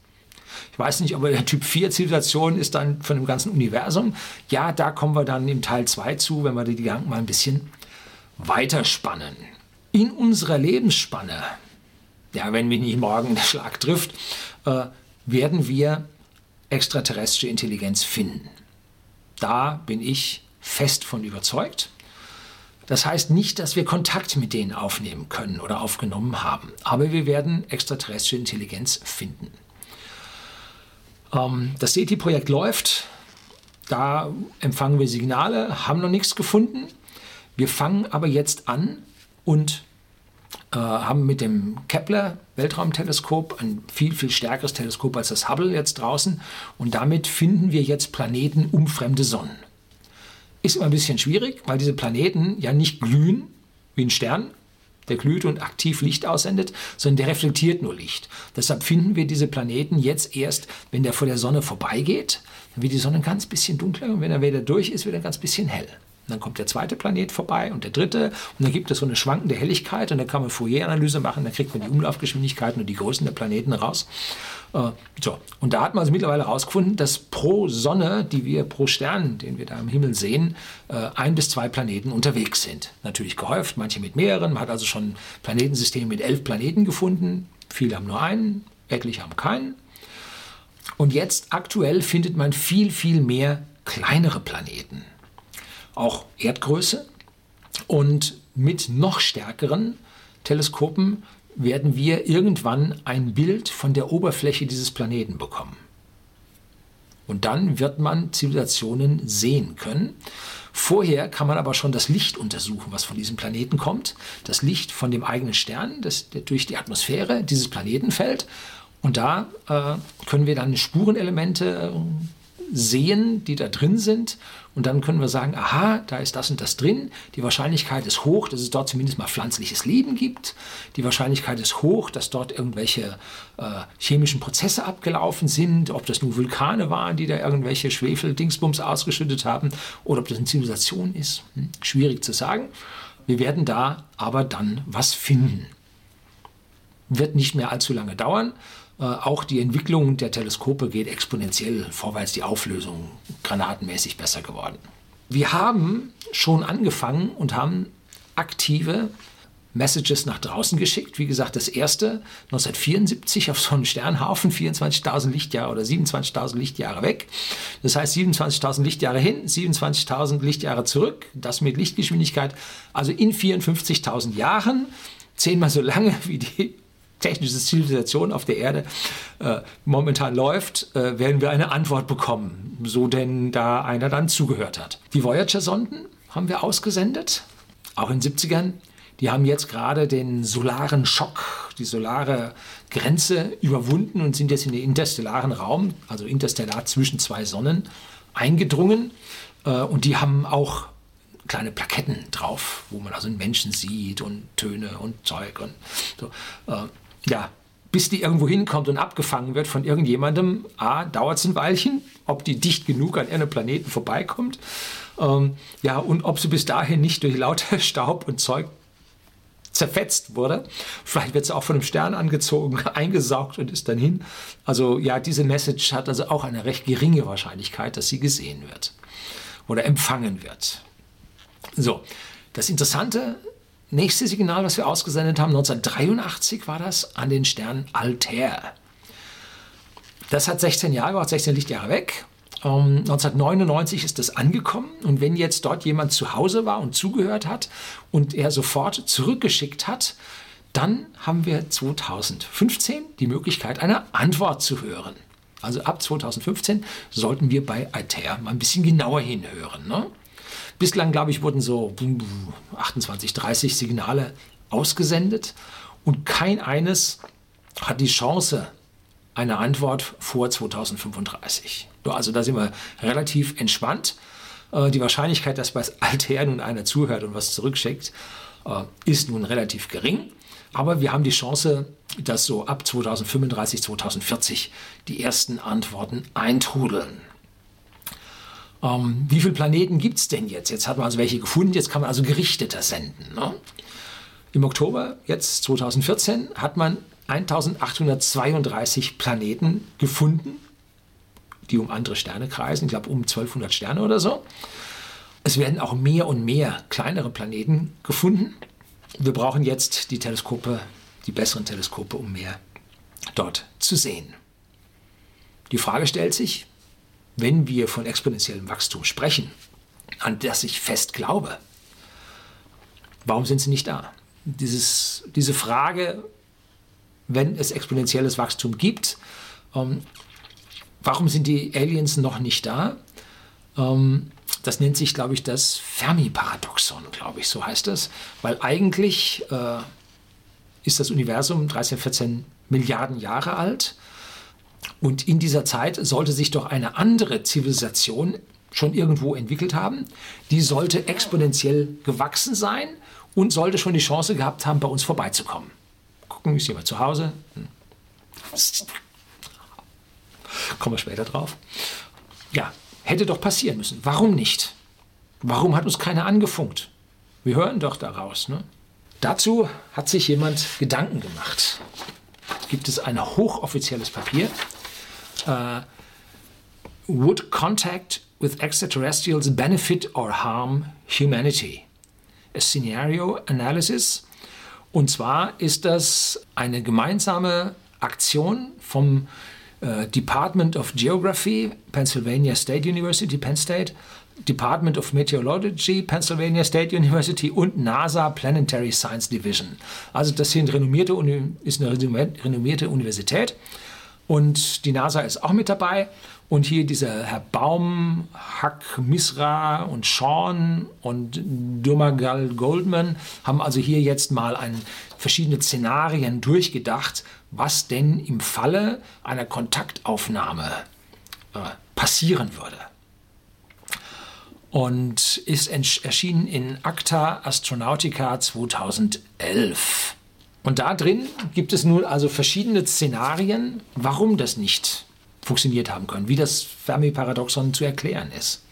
Ich weiß nicht, aber der Typ 4 Zivilisation ist dann von dem ganzen Universum. Ja, da kommen wir dann im Teil 2 zu, wenn wir die Gedanken mal ein bisschen weiterspannen. In unserer Lebensspanne, ja, wenn mich nicht morgen der Schlag trifft, äh, werden wir extraterrestrische Intelligenz finden. Da bin ich fest von überzeugt. Das heißt nicht, dass wir Kontakt mit denen aufnehmen können oder aufgenommen haben, aber wir werden extraterrestrische Intelligenz finden. Ähm, das SETI-Projekt läuft, da empfangen wir Signale, haben noch nichts gefunden. Wir fangen aber jetzt an und haben mit dem Kepler Weltraumteleskop ein viel, viel stärkeres Teleskop als das Hubble jetzt draußen und damit finden wir jetzt Planeten um fremde Sonnen. Ist immer ein bisschen schwierig, weil diese Planeten ja nicht glühen wie ein Stern, der glüht und aktiv Licht aussendet, sondern der reflektiert nur Licht. Deshalb finden wir diese Planeten jetzt erst, wenn der vor der Sonne vorbeigeht. Dann wird die Sonne ein ganz bisschen dunkler und wenn er wieder durch ist, wird er ein ganz bisschen hell. Und dann kommt der zweite Planet vorbei und der dritte. Und dann gibt es so eine schwankende Helligkeit und dann kann man Fourier-Analyse machen, dann kriegt man die Umlaufgeschwindigkeiten und die Größen der Planeten raus. Äh, so. Und da hat man also mittlerweile herausgefunden, dass pro Sonne, die wir pro Stern, den wir da im Himmel sehen, äh, ein bis zwei Planeten unterwegs sind. Natürlich gehäuft, manche mit mehreren. Man hat also schon Planetensysteme mit elf Planeten gefunden. Viele haben nur einen, etliche haben keinen. Und jetzt aktuell findet man viel, viel mehr kleinere Planeten auch Erdgröße. Und mit noch stärkeren Teleskopen werden wir irgendwann ein Bild von der Oberfläche dieses Planeten bekommen. Und dann wird man Zivilisationen sehen können. Vorher kann man aber schon das Licht untersuchen, was von diesem Planeten kommt. Das Licht von dem eigenen Stern, das durch die Atmosphäre dieses Planeten fällt. Und da äh, können wir dann Spurenelemente sehen, die da drin sind. Und dann können wir sagen, aha, da ist das und das drin. Die Wahrscheinlichkeit ist hoch, dass es dort zumindest mal pflanzliches Leben gibt. Die Wahrscheinlichkeit ist hoch, dass dort irgendwelche äh, chemischen Prozesse abgelaufen sind. Ob das nur Vulkane waren, die da irgendwelche Schwefel-Dingsbums ausgeschüttet haben, oder ob das eine Zivilisation ist. Hm? Schwierig zu sagen. Wir werden da aber dann was finden. Wird nicht mehr allzu lange dauern. Äh, auch die Entwicklung der Teleskope geht exponentiell vorwärts, die Auflösung granatenmäßig besser geworden. Wir haben schon angefangen und haben aktive Messages nach draußen geschickt. Wie gesagt, das erste 1974 auf so einen Sternhaufen, 24.000 Lichtjahre oder 27.000 Lichtjahre weg. Das heißt 27.000 Lichtjahre hin, 27.000 Lichtjahre zurück, das mit Lichtgeschwindigkeit. Also in 54.000 Jahren, zehnmal so lange wie die technische Zivilisation auf der Erde äh, momentan läuft, äh, werden wir eine Antwort bekommen, so denn da einer dann zugehört hat. Die Voyager-Sonden haben wir ausgesendet, auch in den 70ern. Die haben jetzt gerade den solaren Schock, die solare Grenze überwunden und sind jetzt in den interstellaren Raum, also interstellar zwischen zwei Sonnen, eingedrungen. Äh, und die haben auch kleine Plaketten drauf, wo man also einen Menschen sieht und Töne und Zeug und so. Ja, bis die irgendwo hinkommt und abgefangen wird von irgendjemandem, A, dauert es ein Weilchen, ob die dicht genug an ihren Planeten vorbeikommt, ähm, ja, und ob sie bis dahin nicht durch lauter [LAUGHS] Staub und Zeug zerfetzt wurde. Vielleicht wird sie auch von einem Stern angezogen, [LAUGHS] eingesaugt und ist dann hin. Also ja, diese Message hat also auch eine recht geringe Wahrscheinlichkeit, dass sie gesehen wird oder empfangen wird. So, das Interessante nächste Signal, was wir ausgesendet haben, 1983 war das, an den Stern Altair. Das hat 16 Jahre gebraucht, 16 Lichtjahre weg. Um, 1999 ist das angekommen und wenn jetzt dort jemand zu Hause war und zugehört hat und er sofort zurückgeschickt hat, dann haben wir 2015 die Möglichkeit, eine Antwort zu hören. Also ab 2015 sollten wir bei Altair mal ein bisschen genauer hinhören. Ne? Bislang, glaube ich, wurden so 28, 30 Signale ausgesendet und kein eines hat die Chance einer Antwort vor 2035. Also da sind wir relativ entspannt. Äh, die Wahrscheinlichkeit, dass bei Altair nun einer zuhört und was zurückschickt, äh, ist nun relativ gering. Aber wir haben die Chance, dass so ab 2035, 2040 die ersten Antworten eintrudeln. Ähm, wie viele Planeten gibt es denn jetzt? Jetzt hat man also welche gefunden, jetzt kann man also gerichteter senden. Ne? Im Oktober, jetzt 2014, hat man 1832 Planeten gefunden, die um andere Sterne kreisen, ich glaube um 1200 Sterne oder so. Es werden auch mehr und mehr kleinere Planeten gefunden. Wir brauchen jetzt die Teleskope, die besseren Teleskope, um mehr dort zu sehen. Die Frage stellt sich, wenn wir von exponentiellem Wachstum sprechen, an das ich fest glaube, warum sind sie nicht da? Dieses, diese Frage, wenn es exponentielles Wachstum gibt, ähm, warum sind die Aliens noch nicht da? Ähm, das nennt sich, glaube ich, das Fermi-Paradoxon, glaube ich, so heißt es. Weil eigentlich äh, ist das Universum 13, 14 Milliarden Jahre alt und in dieser Zeit sollte sich doch eine andere Zivilisation schon irgendwo entwickelt haben. Die sollte exponentiell gewachsen sein und sollte schon die Chance gehabt haben, bei uns vorbeizukommen. Gucken, ist jemand zu Hause? Hm. Kommen wir später drauf. Ja, hätte doch passieren müssen. Warum nicht? Warum hat uns keiner angefunkt? Wir hören doch daraus. Ne? Dazu hat sich jemand Gedanken gemacht. Gibt es ein hochoffizielles Papier, uh, would contact with extraterrestrials benefit or harm humanity? A scenario analysis. Und zwar ist das eine gemeinsame Aktion vom uh, Department of Geography, Pennsylvania State University, Penn State, Department of Meteorology, Pennsylvania State University und NASA Planetary Science Division. Also das renommierte, ist eine renommierte Universität und die NASA ist auch mit dabei. Und hier dieser Herr Baum, Hack Misra und Sean und Dumagal Goldman haben also hier jetzt mal ein, verschiedene Szenarien durchgedacht, was denn im Falle einer Kontaktaufnahme äh, passieren würde. Und ist erschienen in Acta Astronautica 2011. Und da drin gibt es nun also verschiedene Szenarien, warum das nicht funktioniert haben können, wie das Fermi-Paradoxon zu erklären ist.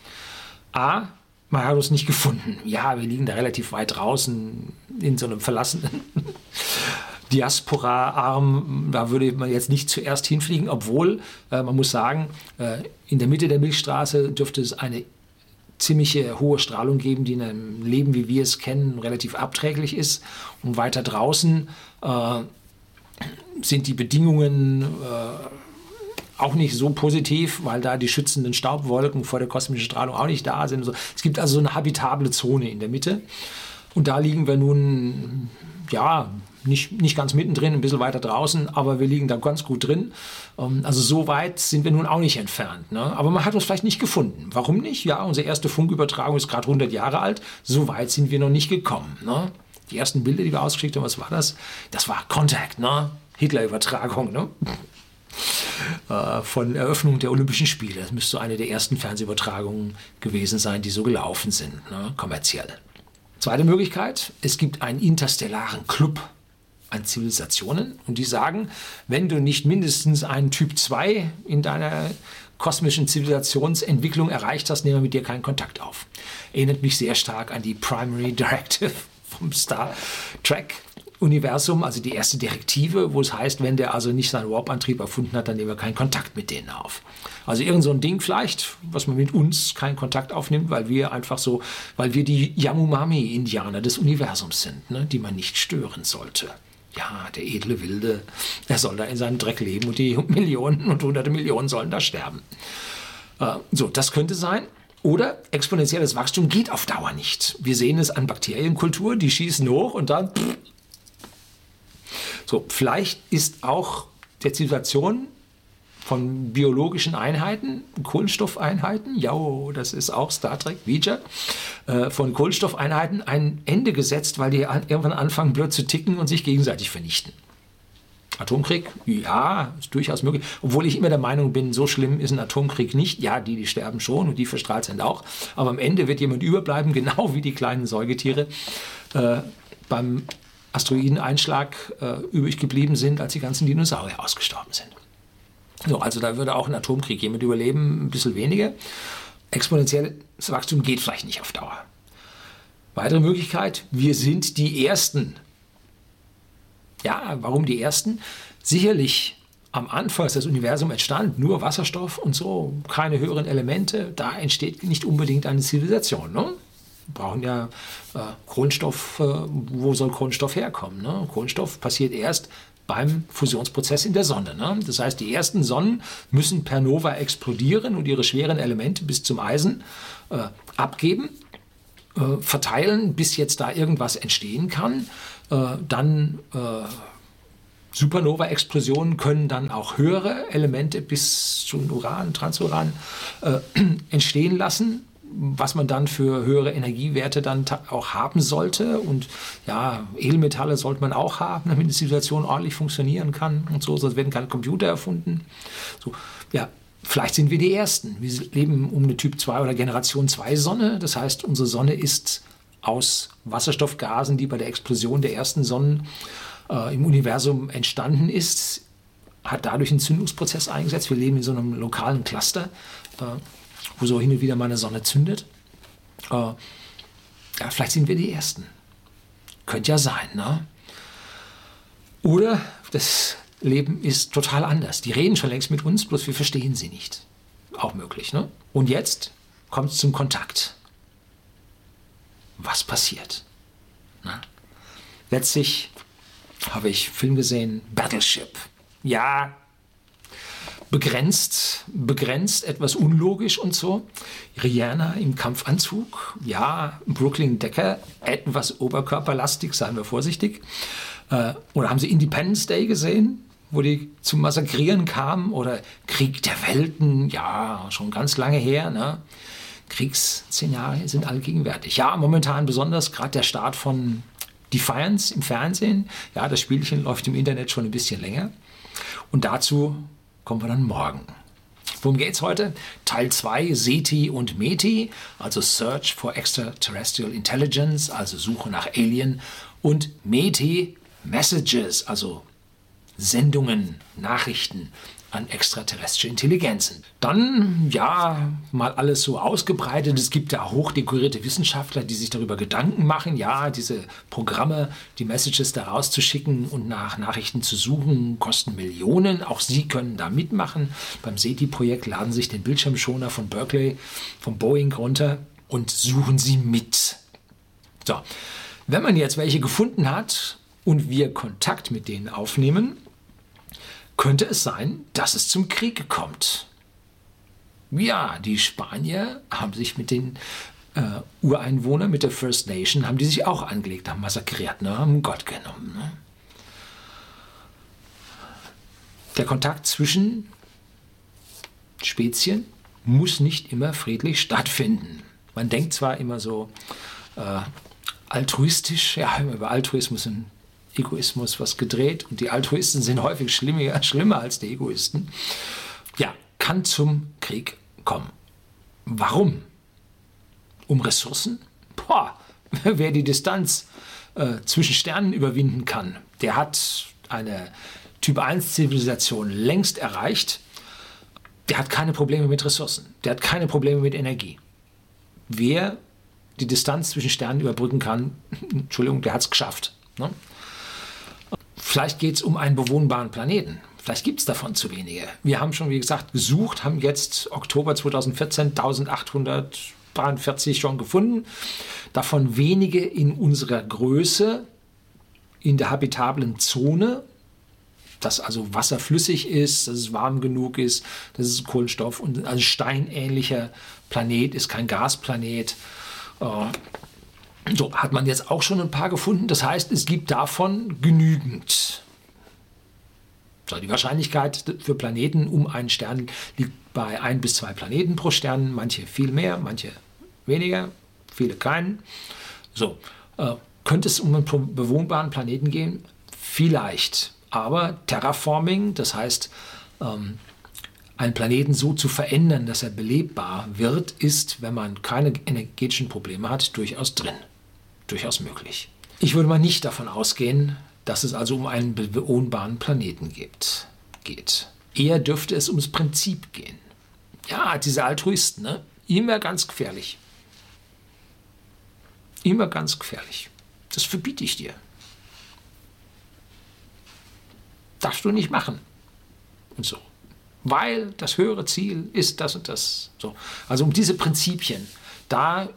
A, man hat uns nicht gefunden. Ja, wir liegen da relativ weit draußen in so einem verlassenen [LAUGHS] Diaspora-Arm. Da würde man jetzt nicht zuerst hinfliegen, obwohl äh, man muss sagen, äh, in der Mitte der Milchstraße dürfte es eine ziemliche hohe Strahlung geben, die in einem Leben, wie wir es kennen, relativ abträglich ist. Und weiter draußen äh, sind die Bedingungen äh, auch nicht so positiv, weil da die schützenden Staubwolken vor der kosmischen Strahlung auch nicht da sind. Es gibt also so eine habitable Zone in der Mitte. Und da liegen wir nun, ja, nicht, nicht ganz mittendrin, ein bisschen weiter draußen, aber wir liegen da ganz gut drin. Ähm, also so weit sind wir nun auch nicht entfernt. Ne? Aber man hat uns vielleicht nicht gefunden. Warum nicht? Ja, unsere erste Funkübertragung ist gerade 100 Jahre alt. So weit sind wir noch nicht gekommen. Ne? Die ersten Bilder, die wir ausgeschickt haben, was war das? Das war Contact, ne? Hitler-Übertragung. Ne? Äh, von Eröffnung der Olympischen Spiele. Das müsste eine der ersten Fernsehübertragungen gewesen sein, die so gelaufen sind, ne? kommerziell. Zweite Möglichkeit, es gibt einen interstellaren Club an Zivilisationen und die sagen, wenn du nicht mindestens einen Typ 2 in deiner kosmischen Zivilisationsentwicklung erreicht hast, nehmen wir mit dir keinen Kontakt auf. Erinnert mich sehr stark an die Primary Directive [LAUGHS] vom Star Trek Universum, also die erste Direktive, wo es heißt, wenn der also nicht seinen Warp-Antrieb erfunden hat, dann nehmen wir keinen Kontakt mit denen auf. Also irgend so ein Ding vielleicht, was man mit uns keinen Kontakt aufnimmt, weil wir einfach so, weil wir die Yamumami-Indianer des Universums sind, ne, die man nicht stören sollte ja, der edle Wilde, er soll da in seinem Dreck leben und die Millionen und hunderte Millionen sollen da sterben. Äh, so, das könnte sein. Oder exponentielles Wachstum geht auf Dauer nicht. Wir sehen es an Bakterienkultur, die schießen hoch und dann. Pff. So, vielleicht ist auch der Zivilisation von biologischen Einheiten, Kohlenstoffeinheiten, ja, das ist auch Star Trek, Vija, äh, von Kohlenstoffeinheiten ein Ende gesetzt, weil die irgendwann anfangen blöd zu ticken und sich gegenseitig vernichten. Atomkrieg? Ja, ist durchaus möglich. Obwohl ich immer der Meinung bin, so schlimm ist ein Atomkrieg nicht. Ja, die, die sterben schon und die verstrahlt sind auch. Aber am Ende wird jemand überbleiben, [LAUGHS] genau wie die kleinen Säugetiere äh, beim Asteroideneinschlag äh, übrig geblieben sind, als die ganzen Dinosaurier ausgestorben sind. So, also da würde auch ein Atomkrieg jemand überleben, ein bisschen weniger. Exponentielles Wachstum geht vielleicht nicht auf Dauer. Weitere Möglichkeit, wir sind die Ersten. Ja, warum die Ersten? Sicherlich am Anfang, als das Universum entstand, nur Wasserstoff und so, keine höheren Elemente, da entsteht nicht unbedingt eine Zivilisation. Ne? Wir brauchen ja äh, Kohlenstoff, äh, wo soll Kohlenstoff herkommen? Ne? Kohlenstoff passiert erst beim Fusionsprozess in der Sonne. Ne? Das heißt, die ersten Sonnen müssen per Nova explodieren und ihre schweren Elemente bis zum Eisen äh, abgeben äh, verteilen, bis jetzt da irgendwas entstehen kann. Äh, dann äh, Supernova-Explosionen können dann auch höhere Elemente bis zu Uran, Transuran äh, [CLEARS THROAT] entstehen lassen was man dann für höhere Energiewerte dann auch haben sollte. Und ja, Edelmetalle sollte man auch haben, [LAUGHS] damit die Situation ordentlich funktionieren kann und so, sonst werden keine Computer erfunden. So, ja, Vielleicht sind wir die Ersten. Wir leben um eine Typ 2 oder Generation 2 Sonne. Das heißt, unsere Sonne ist aus Wasserstoffgasen, die bei der Explosion der ersten Sonnen äh, im Universum entstanden ist, hat dadurch einen Zündungsprozess eingesetzt. Wir leben in so einem lokalen Cluster, äh, wo so hin und wieder mal eine Sonne zündet. Äh, ja, vielleicht sind wir die Ersten. Könnte ja sein, ne? Oder das Leben ist total anders. Die reden schon längst mit uns, bloß wir verstehen sie nicht. Auch möglich, ne? Und jetzt kommt es zum Kontakt. Was passiert? Na? Letztlich habe ich Film gesehen, Battleship. Ja, begrenzt, begrenzt, etwas unlogisch und so. Rihanna im Kampfanzug, ja, Brooklyn Decker, etwas oberkörperlastig, seien wir vorsichtig. Äh, oder haben Sie Independence Day gesehen? wo die zum Massakrieren kamen oder Krieg der Welten, ja, schon ganz lange her. Ne? Kriegsszenarien sind allgegenwärtig. Ja, momentan besonders gerade der Start von Defiance im Fernsehen. Ja, das Spielchen läuft im Internet schon ein bisschen länger. Und dazu kommen wir dann morgen. Worum geht es heute? Teil 2, SETI und METI, also Search for Extraterrestrial Intelligence, also Suche nach Alien, und METI, Messages, also Sendungen, Nachrichten an extraterrestrische Intelligenzen. Dann, ja, mal alles so ausgebreitet. Es gibt da hochdekorierte Wissenschaftler, die sich darüber Gedanken machen, ja, diese Programme, die Messages da rauszuschicken und nach Nachrichten zu suchen, kosten Millionen. Auch sie können da mitmachen. Beim SETI-Projekt laden sich den Bildschirmschoner von Berkeley, von Boeing runter und suchen sie mit. So, wenn man jetzt welche gefunden hat und wir Kontakt mit denen aufnehmen, könnte es sein, dass es zum Krieg kommt. Ja, die Spanier haben sich mit den äh, Ureinwohnern, mit der First Nation, haben die sich auch angelegt, haben massakriert, ne, haben Gott genommen. Ne? Der Kontakt zwischen Spezien muss nicht immer friedlich stattfinden. Man denkt zwar immer so äh, altruistisch, ja, über Altruismus und Egoismus was gedreht und die Altruisten sind häufig schlimmer, [LAUGHS] schlimmer als die Egoisten, ja, kann zum Krieg kommen. Warum? Um Ressourcen? Boah, [LAUGHS] wer die Distanz äh, zwischen Sternen überwinden kann, der hat eine Typ 1 Zivilisation längst erreicht. Der hat keine Probleme mit Ressourcen. Der hat keine Probleme mit Energie. Wer die Distanz zwischen Sternen überbrücken kann, [LAUGHS] Entschuldigung, der hat es geschafft. Ne? Vielleicht geht es um einen bewohnbaren Planeten. Vielleicht gibt es davon zu wenige. Wir haben schon, wie gesagt, gesucht, haben jetzt Oktober 2014 1843 schon gefunden. Davon wenige in unserer Größe, in der habitablen Zone, dass also Wasser flüssig ist, dass es warm genug ist, dass es Kohlenstoff und ein steinähnlicher Planet ist, kein Gasplanet. Äh, so, hat man jetzt auch schon ein paar gefunden. Das heißt, es gibt davon genügend. So, die Wahrscheinlichkeit für Planeten um einen Stern liegt bei ein bis zwei Planeten pro Stern. Manche viel mehr, manche weniger, viele keinen. So, äh, könnte es um einen bewohnbaren Planeten gehen? Vielleicht. Aber Terraforming, das heißt, ähm, einen Planeten so zu verändern, dass er belebbar wird, ist, wenn man keine energetischen Probleme hat, durchaus drin. Durchaus möglich. Ich würde mal nicht davon ausgehen, dass es also um einen bewohnbaren Planeten gibt, geht. Eher dürfte es ums Prinzip gehen. Ja, diese Altruisten, ne? immer ganz gefährlich. Immer ganz gefährlich. Das verbiete ich dir. Darfst du nicht machen. Und so. Weil das höhere Ziel ist das und das. So. Also um diese Prinzipien, da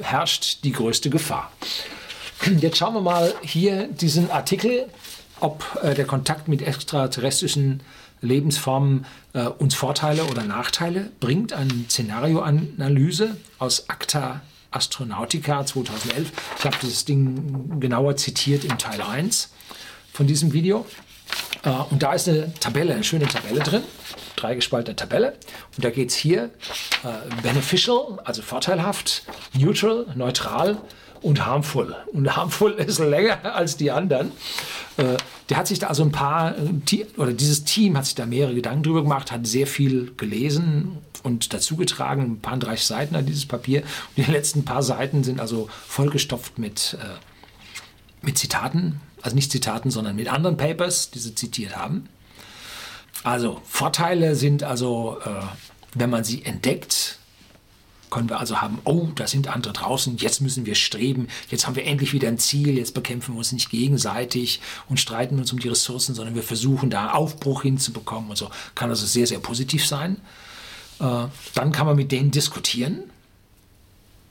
herrscht die größte Gefahr. Jetzt schauen wir mal hier diesen Artikel, ob äh, der Kontakt mit extraterrestrischen Lebensformen äh, uns Vorteile oder Nachteile bringt. Eine Szenarioanalyse aus Acta Astronautica 2011. Ich habe dieses Ding genauer zitiert im Teil 1 von diesem Video. Äh, und da ist eine Tabelle, eine schöne Tabelle drin, dreigespaltene Tabelle. Und da geht es hier äh, beneficial, also vorteilhaft, neutral, neutral und harmful. Und harmful [LAUGHS] ist länger als die anderen. Äh, der hat sich da also ein paar, oder dieses Team hat sich da mehrere Gedanken drüber gemacht, hat sehr viel gelesen und dazugetragen, ein paar 30 Seiten an dieses Papier. Und die letzten paar Seiten sind also vollgestopft mit, äh, mit Zitaten, also nicht Zitaten, sondern mit anderen Papers, die sie zitiert haben. Also Vorteile sind also, äh, wenn man sie entdeckt, können wir also haben, oh, da sind andere draußen, jetzt müssen wir streben, jetzt haben wir endlich wieder ein Ziel, jetzt bekämpfen wir uns nicht gegenseitig und streiten uns um die Ressourcen, sondern wir versuchen da Aufbruch hinzubekommen und so. Kann also sehr, sehr positiv sein. Äh, dann kann man mit denen diskutieren,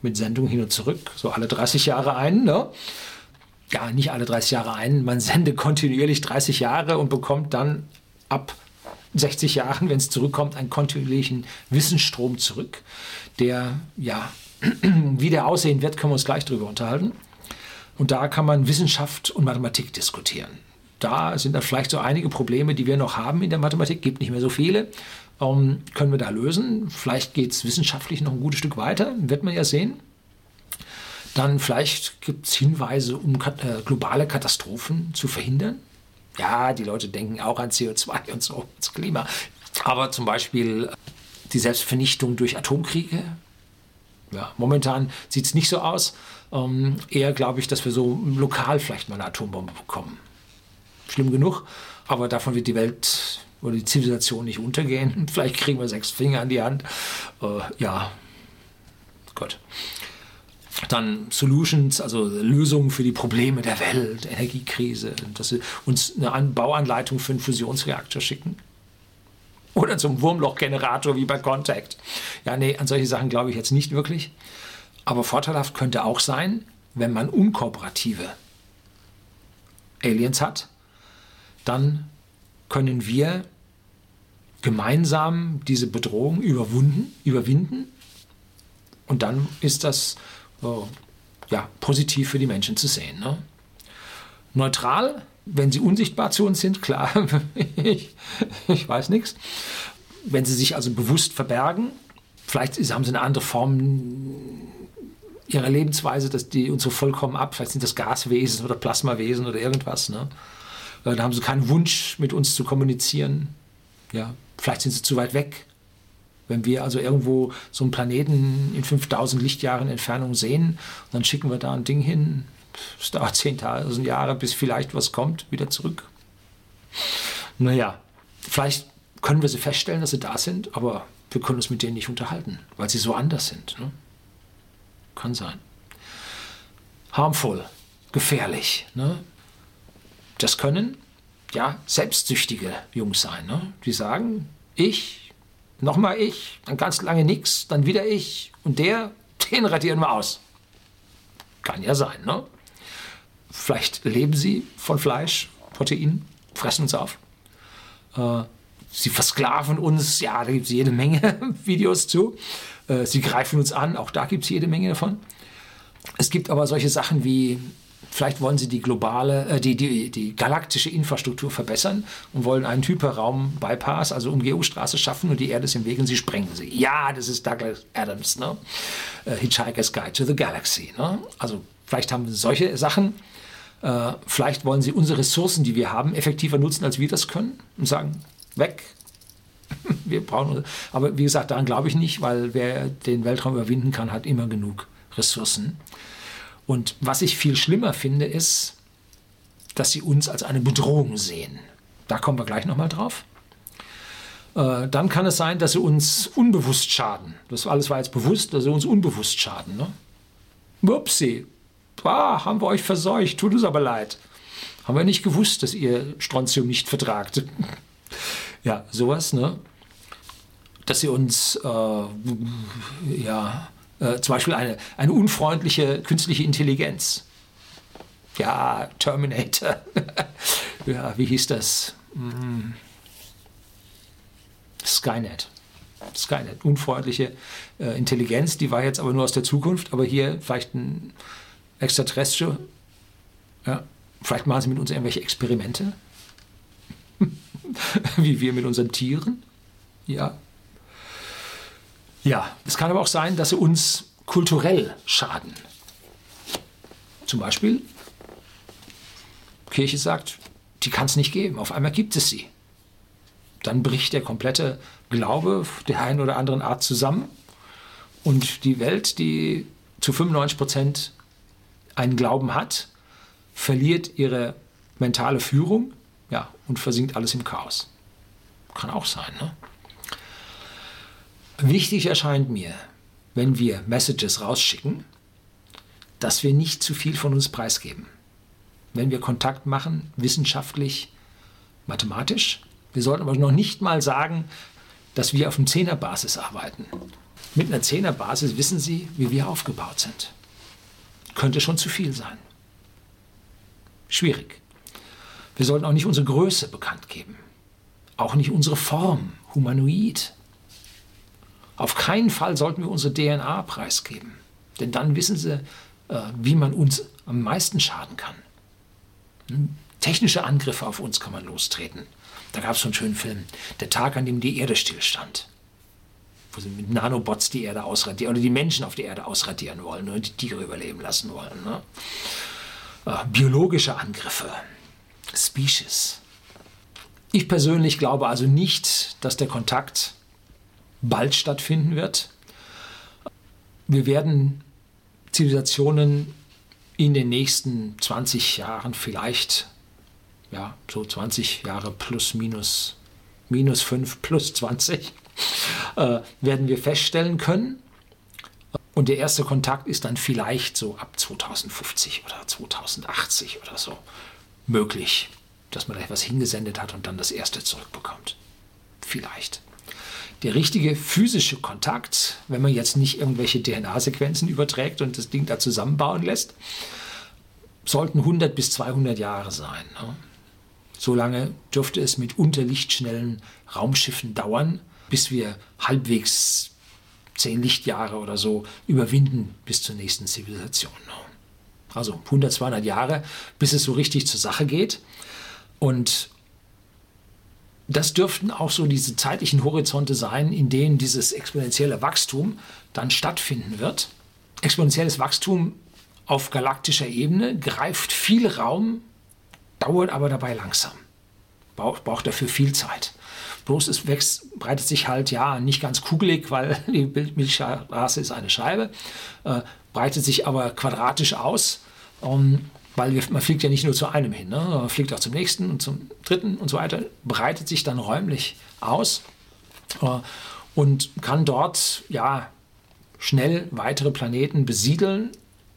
mit Sendungen hin und zurück, so alle 30 Jahre ein. Ne? Ja, nicht alle 30 Jahre ein, man [LAUGHS] sendet kontinuierlich 30 Jahre und bekommt dann ab 60 Jahren, wenn es zurückkommt, einen kontinuierlichen Wissensstrom zurück, der, ja, [CLEARS THROAT] wie der aussehen wird, können wir uns gleich darüber unterhalten. Und da kann man Wissenschaft und Mathematik diskutieren. Da sind dann vielleicht so einige Probleme, die wir noch haben in der Mathematik, gibt nicht mehr so viele. Ähm, können wir da lösen? Vielleicht geht es wissenschaftlich noch ein gutes Stück weiter, wird man ja sehen. Dann vielleicht gibt es Hinweise, um äh, globale Katastrophen zu verhindern. Ja, die Leute denken auch an CO2 [LAUGHS] und so, das Klima. Aber zum Beispiel die Selbstvernichtung durch Atomkriege. Ja, momentan sieht es nicht so aus. Ähm, eher glaube ich, dass wir so lokal vielleicht mal eine Atombombe bekommen. Schlimm genug, aber davon wird die Welt oder die Zivilisation nicht untergehen. [LAUGHS] Vielleicht kriegen wir sechs Finger an die Hand. Äh, ja, Gott. Dann Solutions, also Lösungen für die Probleme der Welt, Energiekrise, dass sie uns eine Bauanleitung für einen Fusionsreaktor schicken. Oder zum Wurmlochgenerator wie bei Contact. Ja, nee, an solche Sachen glaube ich jetzt nicht wirklich. Aber vorteilhaft könnte auch sein, wenn man unkooperative Aliens hat, dann können wir gemeinsam diese Bedrohung überwunden, überwinden. Und dann ist das ja, positiv für die Menschen zu sehen. Ne? Neutral, wenn sie unsichtbar zu uns sind, klar, [LAUGHS] ich, ich weiß nichts. Wenn sie sich also bewusst verbergen, vielleicht haben sie eine andere Form ihrer Lebensweise, dass die uns so vollkommen ab, vielleicht sind das Gaswesen oder Plasmawesen oder irgendwas. Ne? Da haben sie keinen Wunsch, mit uns zu kommunizieren. Ja, vielleicht sind sie zu weit weg. Wenn wir also irgendwo so einen Planeten in 5000 Lichtjahren Entfernung sehen, dann schicken wir da ein Ding hin. Es dauert [LAUGHS] 10.000 Jahre, bis vielleicht was kommt, wieder zurück. Naja, vielleicht können wir sie feststellen, dass sie da sind, aber wir können uns mit denen nicht unterhalten, weil sie so anders sind. Ne? Kann sein. Harmful, gefährlich. Ne? Das können ja selbstsüchtige Jungs sein, ne? die sagen, ich, nochmal ich, dann ganz lange nichts, dann wieder ich und der, den radieren wir aus. Kann ja sein, ne? Vielleicht leben sie von Fleisch, Protein, fressen uns auf. Äh, sie versklaven uns, ja, da gibt es jede Menge [LAUGHS] Videos zu. Äh, sie greifen uns an, auch da gibt es jede Menge davon. Es gibt aber solche Sachen wie Vielleicht wollen sie die globale, äh, die, die, die galaktische Infrastruktur verbessern und wollen einen Hyperraum-Bypass, also Umgehungsstraße schaffen und die Erde ist im Weg und sie sprengen sie. Ja, das ist Douglas Adams, ne? Äh, Hitchhiker's Guide to the Galaxy. Ne? Also vielleicht haben sie solche Sachen. Äh, vielleicht wollen sie unsere Ressourcen, die wir haben, effektiver nutzen, als wir das können und sagen, weg. [LAUGHS] wir brauchen, aber wie gesagt, daran glaube ich nicht, weil wer den Weltraum überwinden kann, hat immer genug Ressourcen. Und was ich viel schlimmer finde, ist, dass sie uns als eine Bedrohung sehen. Da kommen wir gleich nochmal drauf. Äh, dann kann es sein, dass sie uns unbewusst schaden. Das alles war jetzt bewusst, dass sie uns unbewusst schaden. Ne? Upsi, ah, haben wir euch verseucht, tut uns aber leid. Haben wir nicht gewusst, dass ihr Strontium nicht vertragt. [LAUGHS] ja, sowas, ne? Dass sie uns, äh, ja, äh, zum Beispiel eine, eine unfreundliche künstliche Intelligenz. Ja, Terminator. [LAUGHS] ja, wie hieß das? Hm. Skynet. Skynet, unfreundliche äh, Intelligenz, die war jetzt aber nur aus der Zukunft, aber hier vielleicht ein Extraterrestrial. Ja, vielleicht machen sie mit uns irgendwelche Experimente. [LAUGHS] Wie wir mit unseren Tieren. Ja. Ja, es kann aber auch sein, dass sie uns kulturell schaden. Zum Beispiel, Kirche sagt, die kann es nicht geben. Auf einmal gibt es sie. Dann bricht der komplette Glaube der einen oder anderen Art zusammen. Und die Welt, die zu 95 Prozent einen Glauben hat, verliert ihre mentale Führung ja, und versinkt alles im Chaos. Kann auch sein. Ne? Wichtig erscheint mir, wenn wir Messages rausschicken, dass wir nicht zu viel von uns preisgeben. Wenn wir Kontakt machen, wissenschaftlich, mathematisch, wir sollten aber noch nicht mal sagen, dass wir auf einer Zehnerbasis arbeiten. Mit einer Zehnerbasis wissen Sie, wie wir aufgebaut sind könnte schon zu viel sein. Schwierig. Wir sollten auch nicht unsere Größe bekannt geben. Auch nicht unsere Form, humanoid. Auf keinen Fall sollten wir unsere DNA preisgeben. Denn dann wissen sie, äh, wie man uns am meisten schaden kann. Hm? Technische Angriffe auf uns kann man lostreten. Da gab es so einen schönen Film, Der Tag, an dem die Erde stillstand wo sie mit Nanobots die Erde ausradieren oder die Menschen auf der Erde ausradieren wollen und die Tiere überleben lassen wollen. Ne? Äh, biologische Angriffe, Species. Ich persönlich glaube also nicht, dass der Kontakt bald stattfinden wird. Wir werden Zivilisationen in den nächsten 20 Jahren vielleicht, ja, so 20 Jahre plus minus, minus 5 plus 20, äh, werden wir feststellen können. Und der erste Kontakt ist dann vielleicht so ab 2050 oder 2080 oder so möglich, dass man da etwas hingesendet hat und dann das erste zurückbekommt. Vielleicht. Der richtige physische Kontakt, wenn man jetzt nicht irgendwelche DNA-Sequenzen überträgt und das Ding da zusammenbauen lässt, sollten 100 bis 200 Jahre sein. Ne? So lange dürfte es mit unterlichtschnellen Raumschiffen dauern, bis wir halbwegs zehn Lichtjahre oder so überwinden bis zur nächsten Zivilisation. Also 100, 200 Jahre, bis es so richtig zur Sache geht. Und das dürften auch so diese zeitlichen Horizonte sein, in denen dieses exponentielle Wachstum dann stattfinden wird. Exponentielles Wachstum auf galaktischer Ebene greift viel Raum, dauert aber dabei langsam, braucht, braucht dafür viel Zeit. Bloß es wächst, breitet sich halt ja nicht ganz kugelig, weil [LAUGHS] die Milchstraße ist eine Scheibe, äh, breitet sich aber quadratisch aus. Ähm, weil wir, man fliegt ja nicht nur zu einem hin, ne? man fliegt auch zum nächsten und zum dritten und so weiter, breitet sich dann räumlich aus äh, und kann dort ja schnell weitere Planeten besiedeln